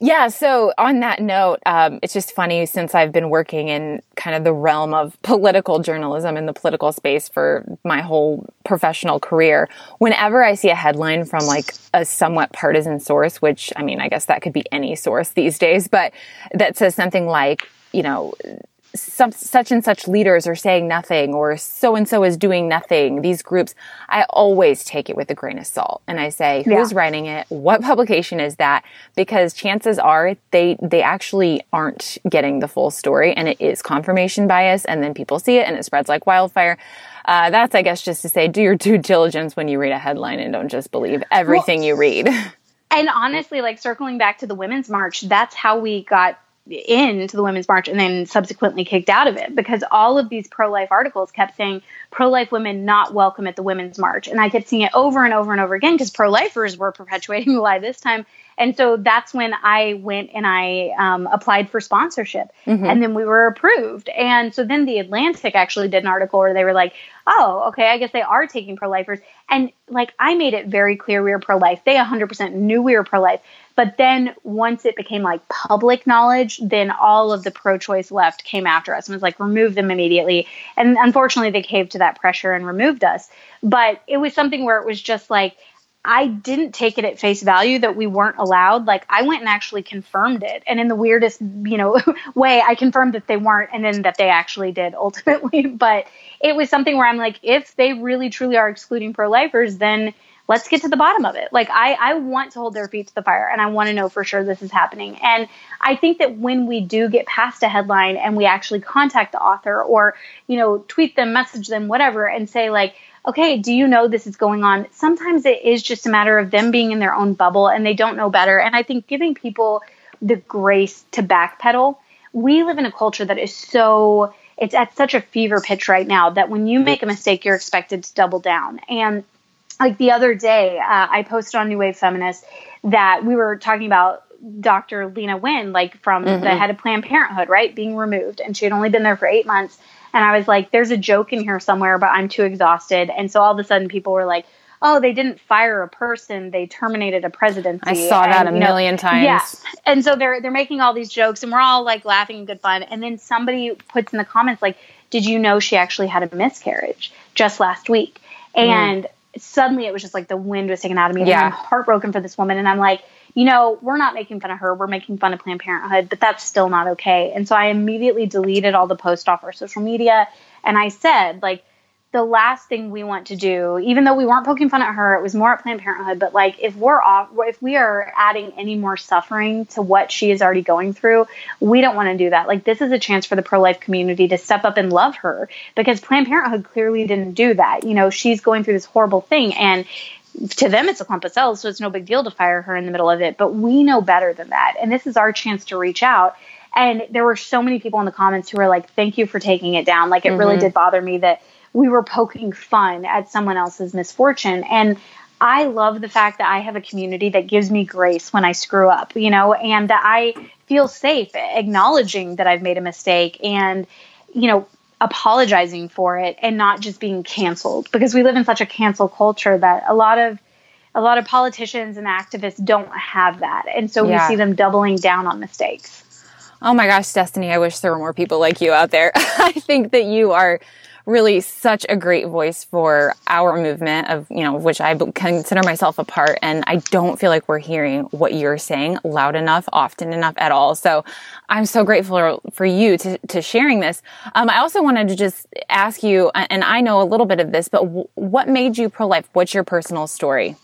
Yeah, so on that note, um, it's just funny since I've been working in kind of the realm of <laughs> political journalism in the political space for my whole professional career. Whenever I see a headline from like a somewhat partisan source, which I mean, I guess that could be any source these days, but that says something like, you know, some such and such leaders are saying nothing or so and so is doing nothing these groups i always take it with a grain of salt. And i say who's yeah. writing it? What publication is that? Because chances are they they actually aren't getting the full story and it is confirmation bias and then people see it and it spreads like wildfire. Uh, that's i guess just to say do your due diligence when you read a headline and don't just believe everything well, you read. <laughs> and honestly like circling back to the women's march that's how we got into the Women's March and then subsequently kicked out of it because all of these pro life articles kept saying pro life women not welcome at the Women's March. And I kept seeing it over and over and over again because pro lifers were perpetuating the lie this time. And so that's when I went and I um, applied for sponsorship. Mm-hmm. And then we were approved. And so then the Atlantic actually did an article where they were like, oh, okay, I guess they are taking pro lifers. And like I made it very clear we were pro life. They 100% knew we were pro life. But then once it became like public knowledge, then all of the pro choice left came after us and was like, remove them immediately. And unfortunately, they caved to that pressure and removed us. But it was something where it was just like, I didn't take it at face value that we weren't allowed. Like I went and actually confirmed it. And in the weirdest, you know, <laughs> way, I confirmed that they weren't and then that they actually did <laughs> ultimately. But it was something where I'm like, if they really truly are excluding pro lifers, then let's get to the bottom of it. Like I, I want to hold their feet to the fire and I want to know for sure this is happening. And I think that when we do get past a headline and we actually contact the author or, you know, tweet them, message them, whatever, and say like, okay, do you know this is going on? Sometimes it is just a matter of them being in their own bubble and they don't know better. And I think giving people the grace to backpedal. We live in a culture that is so it's at such a fever pitch right now that when you make a mistake, you're expected to double down. And like the other day, uh, I posted on New Wave Feminist that we were talking about Dr. Leana Wen, like from mm-hmm. the head of Planned Parenthood, right, being removed. And she had only been there for eight months. And I was like, there's a joke in here somewhere, but I'm too exhausted. And so all of a sudden people were like, oh, they didn't fire a person, they terminated a presidency. I saw and, that a million know, times. Yeah. And so they're they're making all these jokes and we're all like laughing and good fun. And then somebody puts in the comments like, Did you know she actually had a miscarriage just last week? Mm. And mm. suddenly it was just like the wind was taken out of me. Yeah. And I'm heartbroken for this woman. And I'm like, you know, we're not making fun of her. We're making fun of Planned Parenthood, but that's still not okay. And so I immediately deleted all the posts off our social media. And I said, like, the last thing we want to do, even though we weren't poking fun at her, it was more at Planned Parenthood. But like, if we're off, if we are adding any more suffering to what she is already going through, we don't want to do that. Like, this is a chance for the pro life community to step up and love her because Planned Parenthood clearly didn't do that. You know, she's going through this horrible thing, and to them it's a clump of cells, so it's no big deal to fire her in the middle of it. But we know better than that, and this is our chance to reach out. And there were so many people in the comments who were like, "Thank you for taking it down." Like, it mm-hmm. really did bother me that we were poking fun at someone else's misfortune. And I love the fact that I have a community that gives me grace when I screw up, you know, and that I feel safe acknowledging that I've made a mistake and, you know, apologizing for it and not just being canceled because we live in such a cancel culture that a lot of a lot of politicians and activists don't have that. And so yeah. we see them doubling down on mistakes. Oh my gosh, Destiny, I wish there were more people like you out there. <laughs> I think that you are really such a great voice for our movement of, you know, which I consider myself a part. And I don't feel like we're hearing what you're saying loud enough, often enough at all. So I'm so grateful for you to, to sharing this. Um, I also wanted to just ask you, and I know a little bit of this, but w- what made you pro-life? What's your personal story?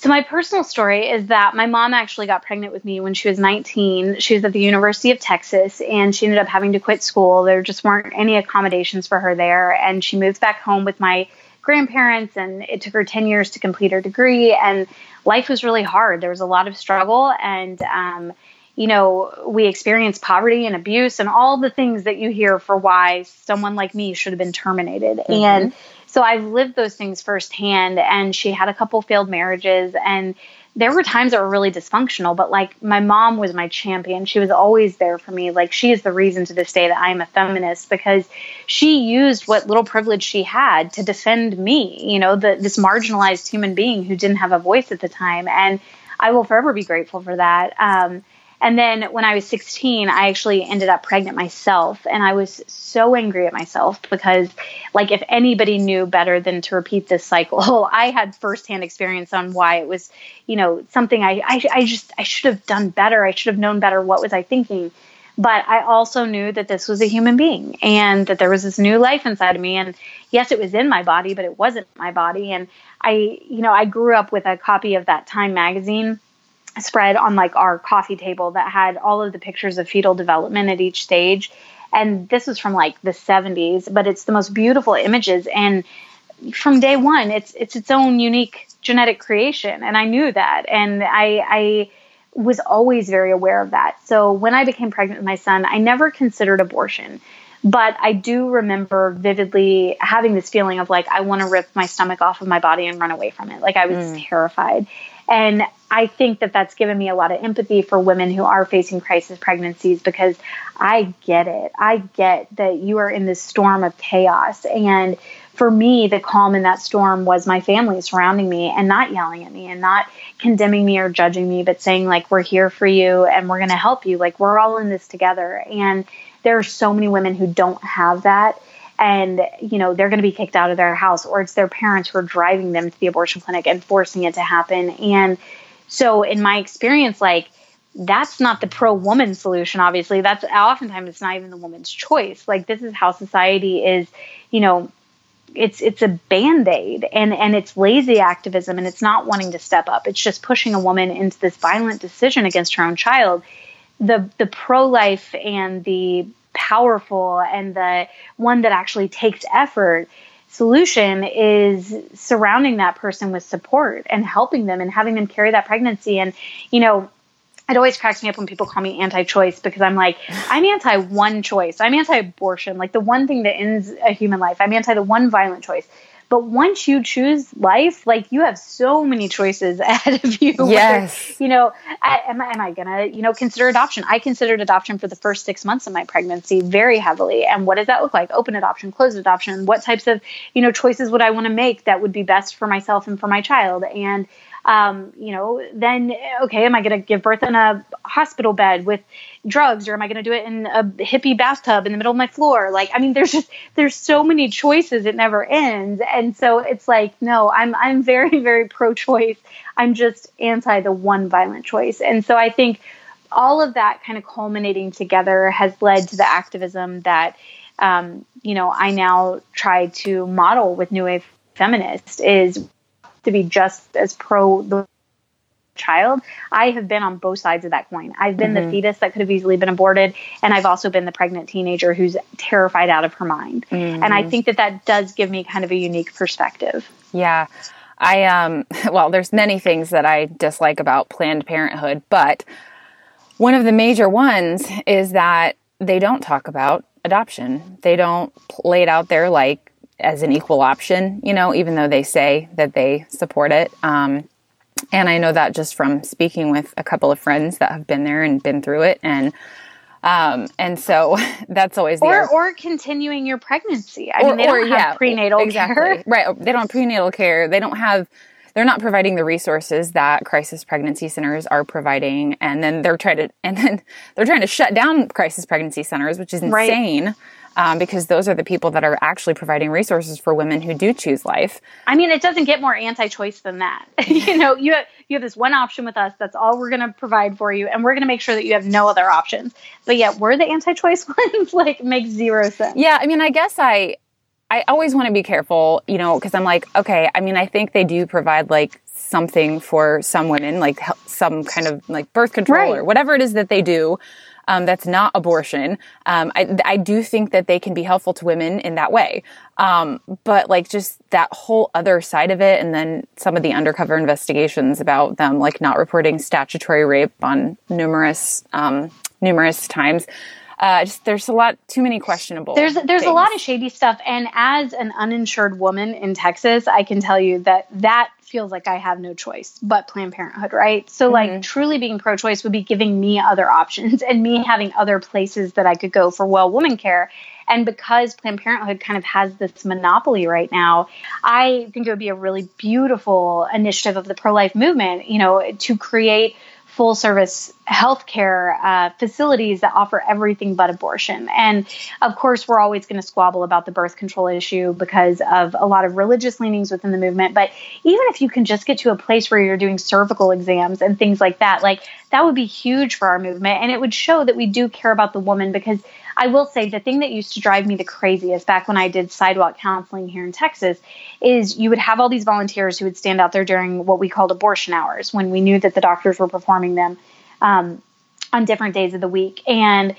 So my personal story is that my mom actually got pregnant with me when she was 19. She was at the University of Texas and she ended up having to quit school. There just weren't any accommodations for her there and she moved back home with my grandparents and it took her 10 years to complete her degree and life was really hard. There was a lot of struggle and um, you know, we experienced poverty and abuse and all the things that you hear for why someone like me should have been terminated. Mm-hmm. And so I've lived those things firsthand. And she had a couple failed marriages, and there were times that were really dysfunctional. But like my mom was my champion. She was always there for me. Like she is the reason to this day that I am a feminist because she used what little privilege she had to defend me. You know, the, this marginalized human being who didn't have a voice at the time, and I will forever be grateful for that. Um, and then when I was 16, I actually ended up pregnant myself. And I was so angry at myself because, like, if anybody knew better than to repeat this cycle, <laughs> I had firsthand experience on why it was, you know, something I, I, I just, I should have done better. I should have known better. What was I thinking? But I also knew that this was a human being and that there was this new life inside of me. And yes, it was in my body, but it wasn't my body. And I, you know, I grew up with a copy of that Time magazine spread on like our coffee table that had all of the pictures of fetal development at each stage. And this was from like the 70s but it's the most beautiful images. And from day one it's it's its own unique genetic creation and i knew that. And i i was always very aware of that. So when i became pregnant with my son i never considered abortion but i do remember vividly having this feeling of like i want to rip my stomach off of my body and run away from it. Like i was mm. terrified. And I think that that's given me a lot of empathy for women who are facing crisis pregnancies because I get it. I get that you are in this storm of chaos. And for me, the calm in that storm was my family surrounding me and not yelling at me and not condemning me or judging me, but saying, like, we're here for you and we're going to help you. Like, we're all in this together. And there are so many women who don't have that and you know they're going to be kicked out of their house or it's their parents who are driving them to the abortion clinic and forcing it to happen and so in my experience like that's not the pro woman solution obviously. That's oftentimes it's not even the woman's choice. Like this is how society is you know it's it's a band-aid and and it's lazy activism and it's not wanting to step up. It's just pushing a woman into this violent decision against her own child. The the pro-life and the powerful and the one that actually takes effort solution is surrounding that person with support and helping them and having them carry that pregnancy and you know it always cracks me up when people call me anti-choice because I'm like, I'm anti one choice. I'm anti-abortion, like the one thing that ends a human life. I'm anti the one violent choice. But once you choose life, like you have so many choices <laughs> ahead of you. Yes. Whether, you know, I, am, am I going to, you know, consider adoption? I considered adoption for the first six months of my pregnancy very heavily. And what does that look like? Open adoption, closed adoption. What types of, you know, choices would I want to make that would be best for myself and for my child? And, um, you know, then okay, am I going to give birth in a hospital bed with drugs, or am I going to do it in a hippie bathtub in the middle of my floor? Like, I mean, there's just there's so many choices; it never ends. And so it's like, no, I'm I'm very <laughs> very pro-choice. I'm just anti the one violent choice. And so I think all of that kind of culminating together has led to the activism that um, you know I now try to model with New Wave Feminist is to be just as pro the child, I have been on both sides of that coin. I've been mm-hmm. the fetus that could have easily been aborted, and I've also been the pregnant teenager who's terrified out of her mind. Mm-hmm. And I think that that does give me kind of a unique perspective. Yeah. I um <laughs> well there's many things that I dislike about planned parenthood, but one of the major ones is that they don't talk about adoption. They don't lay it out there like as an equal option, you know, even though they say that they support it. Um, and I know that just from speaking with a couple of friends that have been there and been through it. And um, and so <laughs> that's always the or or continuing your pregnancy. I or, mean, they don't have yeah, prenatal exactly. care, right? They don't have prenatal care. They don't have. They're not providing the resources that crisis pregnancy centers are providing, and then they're trying to <laughs> and then they're trying to shut down crisis pregnancy centers, which is insane. Right um, because those are the people that are actually providing resources for women who do choose life. I mean, it doesn't get more anti-choice than that. <laughs> you know, you have, you have this one option with us. That's all we're going to provide for you, and we're going to make sure that you have no other options. But yet, we're the anti-choice <laughs> ones. like, makes zero sense. Yeah, I mean, I guess I I always want to be careful, you know, because I'm like, okay, I mean, I think they do provide like something for some women, like some kind of like birth control right. or whatever it is that they do um, that's not abortion. Um, I, I, do think that they can be helpful to women in that way. Um, but like just that whole other side of it, and then some of the undercover investigations about them like not reporting statutory rape on numerous um, numerous times. Uh, just there's a lot too many questionable. There's there's things. a lot of shady stuff, and as an uninsured woman in Texas, I can tell you that that feels like I have no choice but Planned Parenthood, right? So, mm-hmm. like, truly being pro choice would be giving me other options <laughs> and me having other places that I could go for well woman care. And because Planned Parenthood kind of has this monopoly right now, I think it would be a really beautiful initiative of the pro life movement, you know, to create full service healthcare uh, facilities that offer everything but abortion. And of course, we're always going to squabble about the birth control issue because of a lot of religious leanings within the movement. But even if you can just get to a place where you're doing cervical exams and things like that, like that would be huge for our movement. And it would show that we do care about the woman because I will say the thing that used to drive me the craziest back when I did sidewalk counseling here in Texas is you would have all these volunteers who would stand out there during what we called abortion hours when we knew that the doctors were performing them um, on different days of the week. And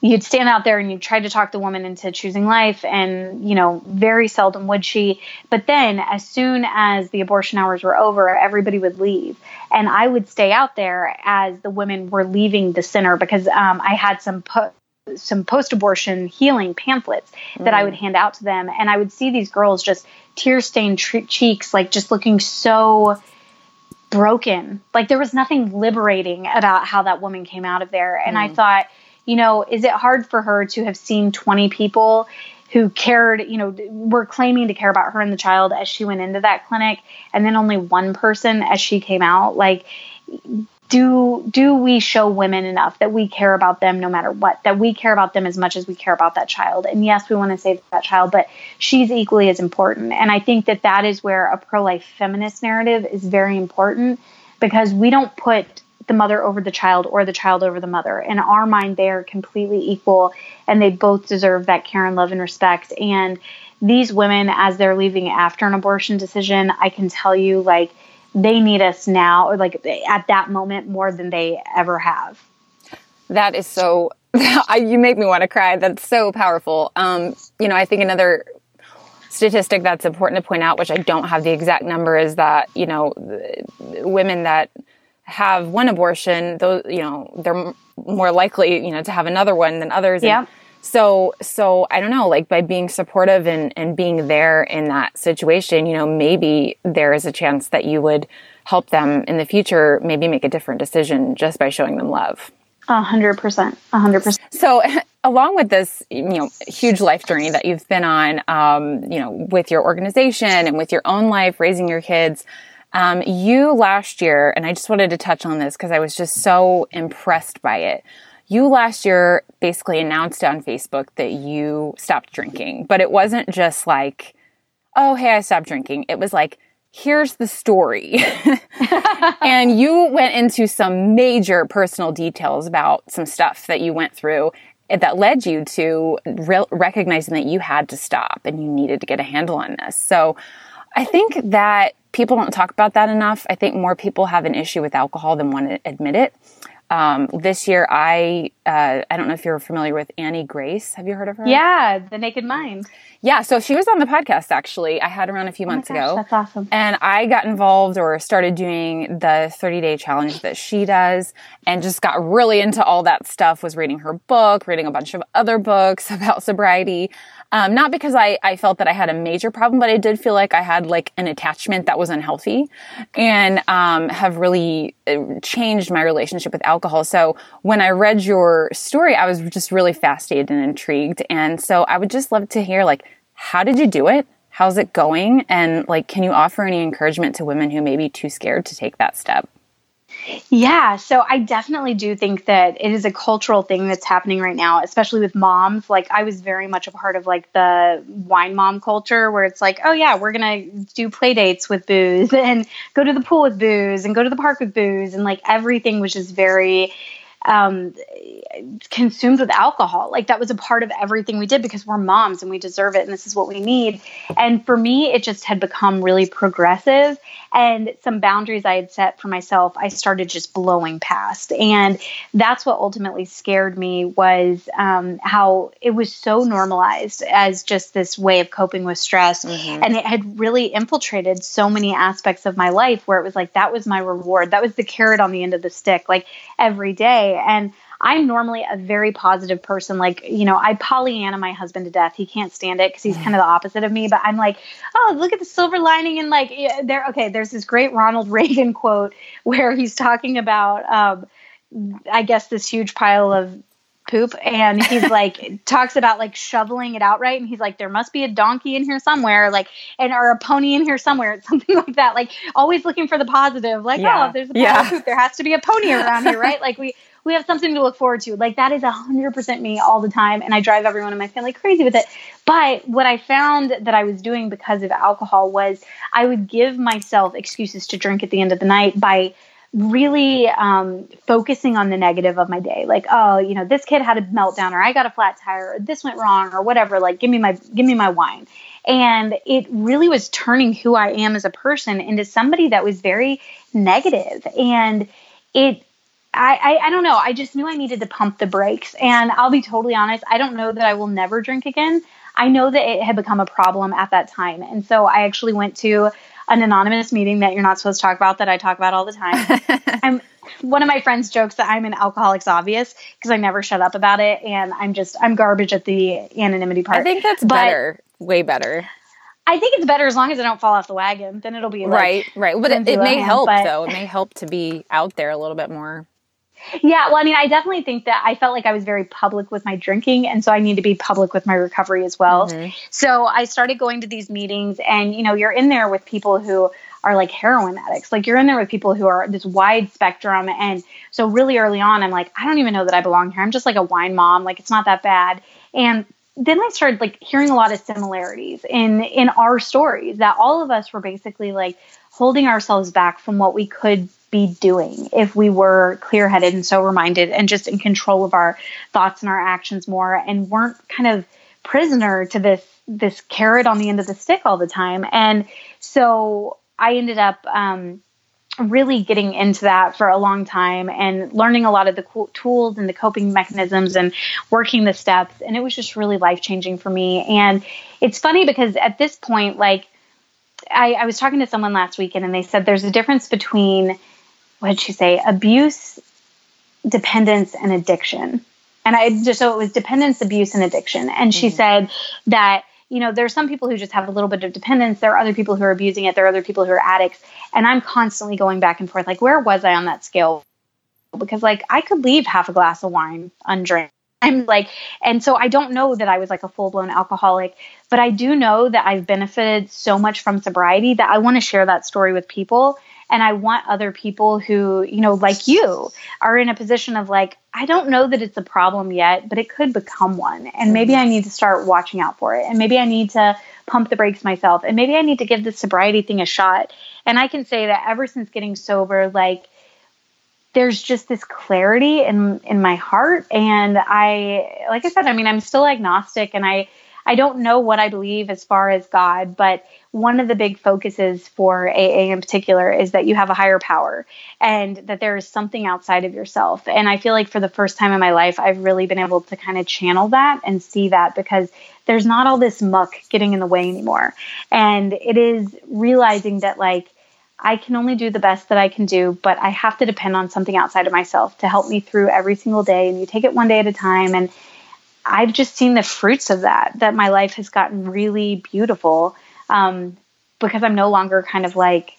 you'd stand out there and you'd try to talk the woman into choosing life and you know very seldom would she but then as soon as the abortion hours were over everybody would leave and i would stay out there as the women were leaving the center because um, i had some po- some post-abortion healing pamphlets mm. that I would mm. hand out to them, and I would see these girls just tear-stained tre- cheeks, like just looking so broken. Like there was nothing liberating about how that woman came out of there, and mm. I thought, you know, is it hard for her to have seen 20 people? who cared, you know, were claiming to care about her and the child as she went into that clinic, and then only one person as she came out. Like, do do we show women enough that we care about them no matter what that we care about them as much as we care about that child? And yes we want to save that child but she's equally as important. And i think that that is where a pro-life feminist narrative is very important because we don't put the mother over the child or the child over the mother. In our mind they are completely equal and they both deserve that care and love and respect. And these women as they're leaving after an abortion decision i can tell you like they need us now or like at that moment more than they ever have. That is so <laughs> you make me want to cry. That's so powerful. Um, you know i think another statistic that's important to point out which i don't have the exact number is that you know women that have one abortion those you know they're more likely you know to have another one than others. Yeah So, so I don't know, like by being supportive and, and being there in that situation, you know, maybe there is a chance that you would help them in the future, maybe make a different decision just by showing them love. A hundred percent, a hundred percent. So, <laughs> along with this, you know, huge life journey that you've been on, um, you know, with your organization and with your own life, raising your kids, um, you last year, and I just wanted to touch on this because I was just so impressed by it. You last year basically announced on Facebook that you stopped drinking, but it wasn't just like, oh, hey, I stopped drinking. It was like, here's the story. <laughs> and you went into some major personal details about some stuff that you went through that led you to re- recognizing that you had to stop and you needed to get a handle on this. So I think that people don't talk about that enough. I think more people have an issue with alcohol than want to admit it. Um, this year, I uh, I don't know if you're familiar with Annie Grace. Have you heard of her? Yeah, The Naked Mind. Yeah, so she was on the podcast actually. I had her on a few Oh months gosh, ago. That's awesome. And I got involved or started doing the 30 day challenge that she does and just got really into all that stuff. Was reading her book, reading a bunch of other books <laughs> about sobriety. Um, not because I, I felt that I had a major problem, but I did feel like I had like an attachment that was unhealthy and um, have really uh, changed my relationship with alcohol. So when I read your story, I was just really fascinated and intrigued. And so I would just love to hear like, how did you do it? How's it going? And like, can you offer any encouragement to women who may be too scared to take that step? Yeah, so I definitely do think that it is a cultural thing that's happening right now, especially with moms. Like I was very much a part of like the wine mom culture where it's like, oh yeah, we're going to do play dates with booze <laughs> and go to the pool with booze and go to the park with booze and like everything was just very um, consumed with alcohol. Like that was a part of everything we did because we're moms and we deserve it and this is what we need. And for me, it just had become really progressive and some boundaries I had set for myself, I started just blowing past. And that's what ultimately scared me was um, how it was so normalized as just this way of coping with stress. Mm-hmm. And it had really infiltrated so many aspects of my life where it was like, that was my reward. That was the carrot on the end of the stick, like every day. And I'm normally a very positive person. Like, you know, I Pollyanna my husband to death. He can't stand it because he's kind of the opposite of me. But I'm like, oh, look at the silver lining. And like, there, okay, there's this great Ronald <laughs> Reagan quote where he's talking about, um, I guess, this huge pile of poop and he's <laughs> like talks about like shoveling it out right and he's like there must be a donkey in here somewhere like and or a pony in here somewhere <laughs> something like that like always looking for the positive like yeah. oh if there's a pile yeah. of poop there has to be a pony around here right like we we have something to look forward to. Like that is a hundred percent me all the time and i drive everyone in my family crazy with it. But what i found that i was doing because of alcohol was i would give myself excuses to drink at the end of the night by really um, focusing on the negative of my day. Like oh you know this kid had a meltdown or i got a flat tire or this went wrong or whatever. Like give me my give me my wine. And it really was turning who i am as a person into somebody that was very negative. And it I, I, I don't know. I just knew I needed to pump the brakes. And I'll be totally honest, I don't know that I will never drink again. I know that it had become a problem at that time. And so I actually went to an anonymous meeting that you're not supposed to talk about that I talk about all the time. <laughs> I'm one of my friends jokes that I'm an alcoholics obvious because I never shut up about it and I'm just I'm garbage at the anonymity part. I think that's but better. Way better. I think it's better as long as I don't fall off the wagon. Then it'll be like, right, right. But it, it may help though. It may help to be out there a little bit more. Yeah, well, I mean, I definitely think that I felt like I was very public with my drinking, and so I need to be public with my recovery as well. Mm-hmm. So I started going to these meetings, and you know, you're in there with people who are like heroin addicts. Like you're in there with people who are this wide spectrum, and so really early on, I'm like, I don't even know that I belong here. I'm just like a wine mom. Like it's not that bad, and then I started like hearing a lot of similarities in in our stories that all of us were basically like holding ourselves back from what we could be doing if we were clear headed and sober minded and just in control of our thoughts and our actions more and weren't kind of prisoner to this this carrot on the end of the stick all the time. And so I ended up um, really getting into that for a long time and learning a lot of the cool tools and the coping mechanisms and working the steps. And it was just really life changing for me. And it's funny because at this point, like, I, I was talking to someone last weekend and they said there's a difference between what did she say? Abuse, dependence, and addiction. And I just, so it was dependence, abuse, and addiction. And she mm-hmm. said that, you know, there's some people who just have a little bit of dependence. There are other people who are abusing it. There are other people who are addicts. And I'm constantly going back and forth, like, where was I on that scale? Because, like, I could leave half a glass of wine undrank. I'm like, and so I don't know that I was like a full blown alcoholic, but I do know that I've benefited so much from sobriety that I want to share that story with people and I want other people who, you know, like you are in a position of like, I don't know that it's a problem yet, but it could become one. And maybe I mm-hmm. need to start watching out for it. And maybe I need to pump the brakes myself. And maybe I need to give this sobriety thing a shot. And I can say that ever since getting sober, like, there's just this clarity in in my heart and i like i said i mean i'm still agnostic and i I don't know what I believe as far as God, but one of the big focuses for AA in particular is that you have a higher power and that there is something outside of yourself. And I feel like for the first time in my life, I've really been able to kind of channel that and see that because there's not all this muck getting in the way anymore. And it is realizing that, like, I can only do the best that I can do, but I have to depend on something outside of myself to help me through every single day. And you take it one day at a time. And I've just seen the fruits of that, that my life has gotten really beautiful um, because I'm no longer kind of like,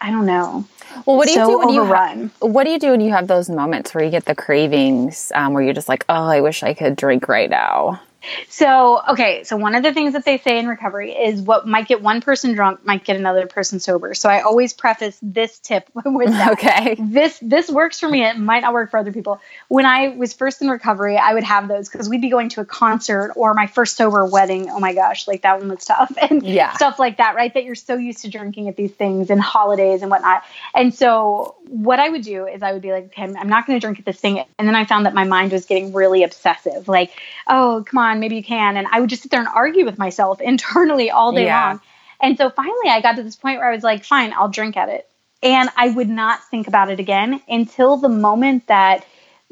I don't know. Well, what do you so do when overrun. you ha- what do you do when you have those moments where you get the cravings, um, where you're just like, oh, I wish I could drink right now? So, okay, so one of the things that they say in recovery is what might get one person drunk might get another person sober. So I always preface this tip <laughs> with that. <laughs> Okay. This this works for me. It might not work for other people. When I was first in recovery, I would have those because we'd be going to a concert or my first sober wedding. Oh my gosh, like that one was tough <laughs> and yeah. stuff like that, right? That you're so used to drinking at these things and holidays and whatnot. And so what I would do is I would be like, okay, I'm not going to drink at this thing. And then I found that my mind was getting really obsessive. Like, oh, come on, maybe you can. And I would just sit there and argue with myself <laughs> internally all day yeah. long. And so finally I got to this point where I was like, fine, I'll drink at it. And I would not think about it again until the moment that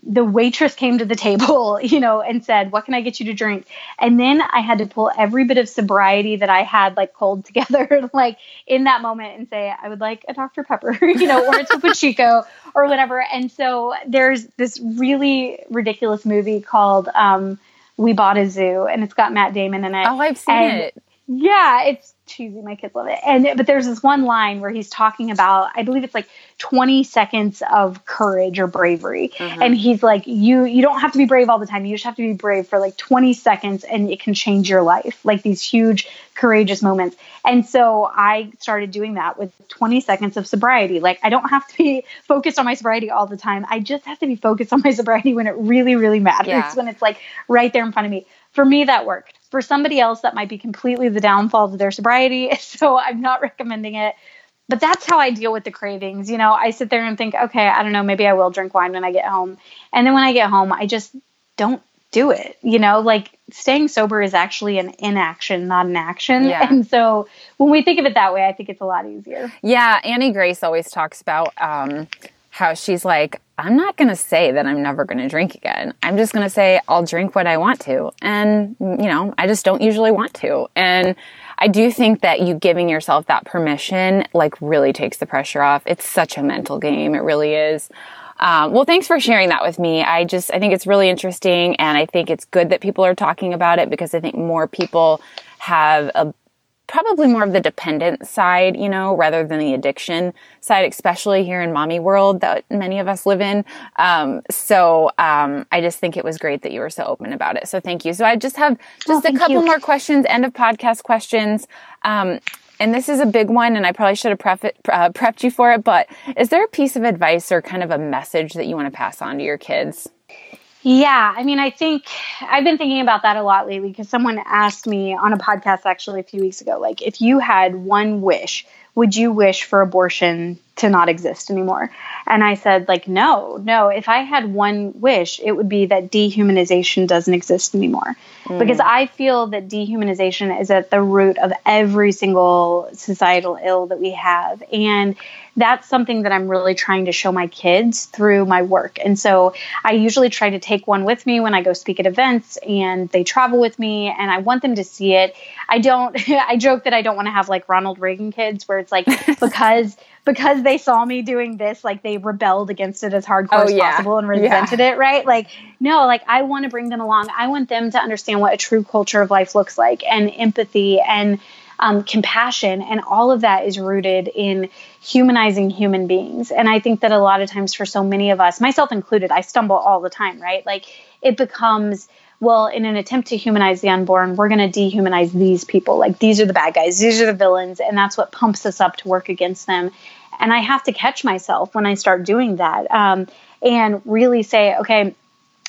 the waitress came to the <laughs> table, you know, and said, "What can I get you to drink?" And then I had to pull every bit of sobriety that I had like cold <laughs> together, like in that moment, and say, "I would like a Dr Pepper," you know, or a Topo Chico, or whatever. And so there's this really ridiculous movie called um, "We Bought a Zoo," and it's got Matt Damon in it. Oh, I've seen and it. Yeah, it's cheesy. My kids love it. And but there's this one line where he's talking about, I believe it's like 20 seconds of courage or bravery. Mm-hmm. And he's like, you you don't have to be brave all the time. You just have to be brave for like 20 seconds and it can change your life. Like these huge courageous moments. And so I started doing that with 20 seconds of sobriety. Like I don't have to be focused on my sobriety all the time. I just have to be focused on my sobriety when it really, really matters, yeah. when it's like right there in front of me. For me, that worked. For somebody else, that might be completely the downfall of their sobriety. <laughs> So I'm not recommending it. But that's how I deal with the cravings. You know, I sit there and think, okay, I don't know, maybe I will drink wine when I get home. And then when I get home, I just don't do it. You know, like staying sober is actually an inaction, not an action. Yeah. And so when we think of it that way, I think it's a lot easier. Yeah. Annie Grace always talks about um, how she's like, I'm not going to say that I'm never going to drink again. I'm just going to say I'll drink what I want to. And, you know, I just don't usually want to. And I do think that you giving yourself that permission, like, really takes the pressure off. It's such a mental game. It really is. Um, well, thanks for sharing that with me. I just, I think it's really interesting and I think it's good that people are talking about it because I think more people have a probably more of the dependent side, you know, rather than the addiction side, especially here in mommy world that many of us live in. Um, so um, I just think it was great that you were so open about it. So thank you. So I just have just oh, a couple you. more questions, end of podcast questions. Um, and this is a big one, and I probably should have pref- uh, prepped you for it, but is there a piece of advice or kind of a message that you want to pass on to your kids? Yeah, I mean, I think I've been thinking about that a lot lately because someone asked me on a podcast actually a few weeks ago, like, if you had one wish, would you wish for abortion to not exist anymore? And I said, like, no, no. If I had one wish, it would be that dehumanization doesn't exist anymore. Mm. Because I feel that dehumanization is at the root of every single societal ill that we have. And that's something that I'm really trying to show my kids through my work. And so I usually try to take one with me when I go speak at events and they travel with me and I want them to see it. I don't, <laughs> I joke that I don't want to have like Ronald Reagan kids where it's like <laughs> because because they saw me doing this, like they rebelled against it as hardcore oh, as yeah. possible and resented yeah. it, right? Like, no, like I want to bring them along. I want them to understand what a true culture of life looks like and empathy and um, compassion. And all of that is rooted in humanizing human beings. And I think that a lot of times for so many of us, myself included, I stumble all the time, right? Like it becomes, well, in an attempt to humanize the unborn, we're going to dehumanize these people. Like these are the bad guys, these are the villains, and that's what pumps us up to work against them. And I have to catch myself when I start doing that um, and really say, okay,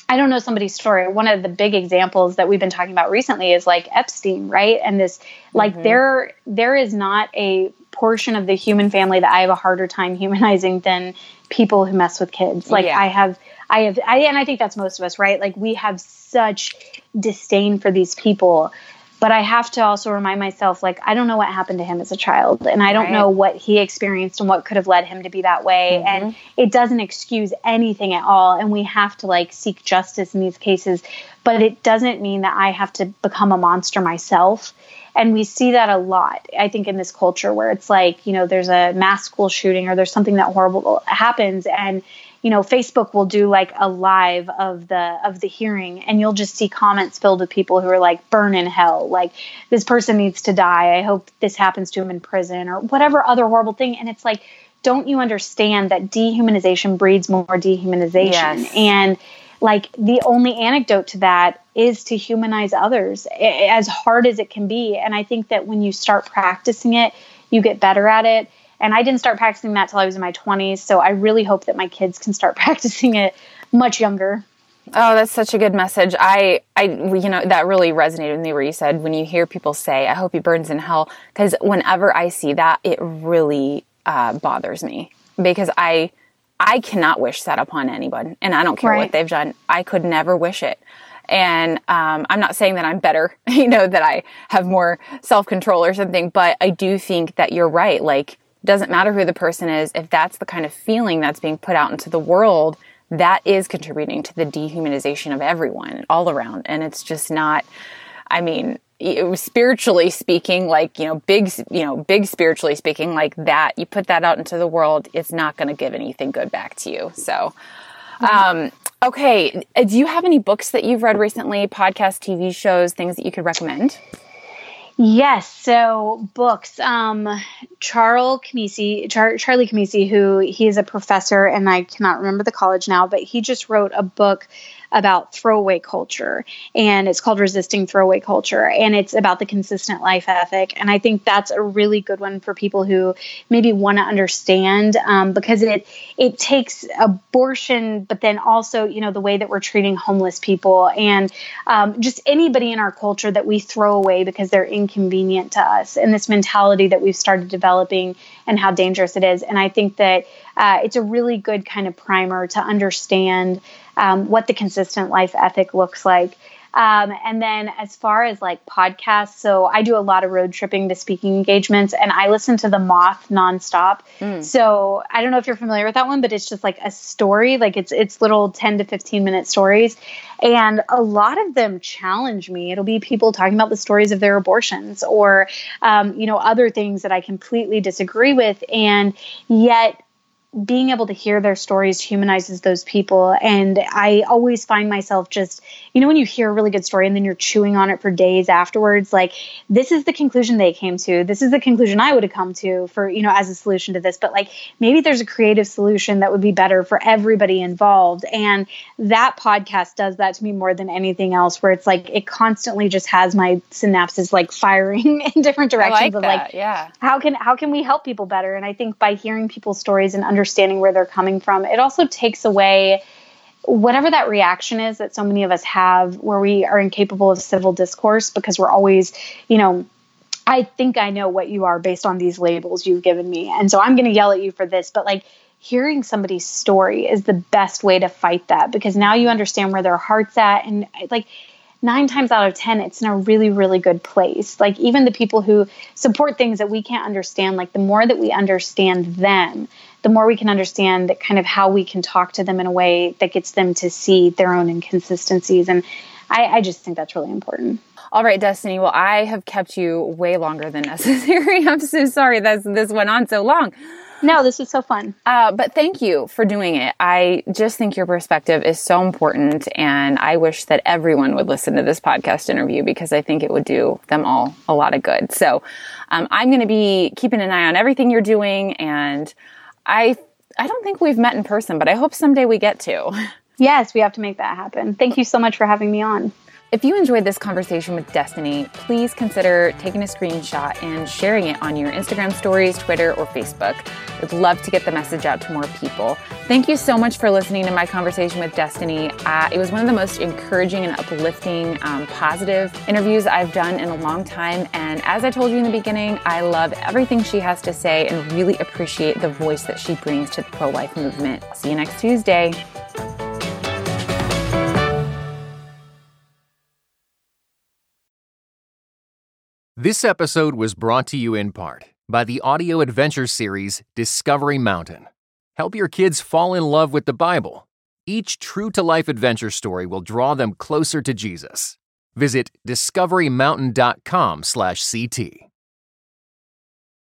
I don't know somebody's story. One of the big examples that we've been talking about recently is like Epstein, right? And this, like, mm-hmm. there, there is not a portion of the human family that I have a harder time humanizing than people who mess with kids. Like, yeah. I have I have, I, and I think that's most of us, right? Like we have such disdain for these people. But I have to also remind myself, like, I don't know what happened to him as a child, and I don't right. know what he experienced and what could have led him to be that way. Mm-hmm. And it doesn't excuse anything at all. And we have to, like, seek justice in these cases. But it doesn't mean that I have to become a monster myself. And we see that a lot, I think, in this culture where it's like, you know, there's a mass school shooting or there's something that horrible happens. And you know facebook will do like a live of the of the hearing and you'll just see comments filled with people who are like burn in hell like this person needs to die i hope this happens to him in prison or whatever other horrible thing and it's like don't you understand that dehumanization breeds more dehumanization yes. and like the only anecdote to that is to humanize others as hard as it can be and i think that when you start practicing it you get better at it and I didn't start practicing that till I was in my 20s. So I really hope that my kids can start <laughs> practicing it much younger. Oh, that's such a good message. I, I, you know, that really resonated with me where you said when you hear people say, "I hope he burns in hell," because whenever I see that, it really uh, bothers me because I, I cannot wish that upon anyone, and I don't care right. what they've done. I could never wish it. And um, I'm not saying that I'm better, <laughs> you know, that I have more self control or something, but I do think that you're right. Like doesn't matter who the person is, if that's the kind of feeling that's being put out into the world, that is contributing to the dehumanization of everyone all around. And it's just not, I mean, spiritually speaking, like, you know, big, you know, big spiritually speaking, like that, you put that out into the world, it's not going to give anything good back to you. So, um, okay. Do you have any books that you've read recently, podcasts, TV shows, things that you could recommend? Yes. So books. Um, Charles Camosy, Char- Charlie Camosy, who he is a professor, and I cannot remember the college now, but he just wrote a book about throwaway culture and it's called resisting throwaway culture and it's about the consistent life ethic. And i think that's a really good one for people who maybe want to understand um, because it it takes abortion but then also you know the way that we're treating homeless people and um, just anybody in our culture that we throw away because they're inconvenient to us. And this mentality that we've started developing and how dangerous it is and i think that uh, it's a really good kind of primer to understand um, what the consistent life ethic looks like. Um, and then as far as like podcasts, so I do a lot of road tripping to speaking engagements and I listen to the Moth nonstop. Mm. So I don't know if you're familiar with that one, but it's just like a story, like it's it's little 10 to 15 minute stories. And a lot of them challenge me. It'll be people talking about the stories of their abortions or um, you know, other things that I completely disagree with. And yet being able to hear their stories humanizes those people. And I always find myself just, you know, when you hear a really good story and then you're chewing on it for days afterwards, like, this is the conclusion they came to. This is the conclusion I would have come to for, you know, as a solution to this. But like, maybe there's a creative solution that would be better for everybody involved. And that podcast does that to me more than anything else, where it's like, it constantly just has my synapses like <laughs> firing in different directions like of that, like, yeah, how can, how can we help people better? And I think by hearing people's stories and understanding understanding where they're coming from. It also takes away whatever that reaction is that so many of us have where we are incapable of civil discourse because we're always, you know, I think I know what you are based on these labels you've given me. And so I'm going to yell at you for this. But like hearing somebody's story is the best way to fight that because now you understand where their heart's at. And like nine times out of 10, it's in a really, really good place. Like, even the people who support things that we can't understand, like, the more that we understand them, the more we can understand that kind of how we can talk to them in a way that gets them to see their own inconsistencies. And I, I just think that's really important. All right, Destiny. Well, I have kept you way longer than <laughs> necessary. I'm so sorry that this went on so long. No, this was so fun. Uh, but thank you for doing it. I just think your perspective is so important, and I wish that everyone would listen to this podcast interview because I think it would do them all a lot of good. So um, I'm going to be keeping an eye on everything you're doing, and I I don't think we've met in person, but I hope someday we get to. Yes, we have to make that happen. Thank you so much for having me on. If you enjoyed this conversation with Destiny, please consider taking a screenshot and sharing it on your Instagram stories, Twitter, or Facebook. I'd love to get the message out to more people. Thank you so much for listening to my conversation with Destiny. Uh, it was one of the most encouraging and uplifting, um, positive interviews I've done in a long time. And as I told you in the beginning, I love everything she has to say and really appreciate the voice that she brings to the pro life movement. See you next Tuesday. This episode was brought to you in part by the audio adventure series Discovery Mountain. Help your kids fall in love with the Bible. Each true to life adventure story will draw them closer to Jesus. Visit discoverymountain.com/ct.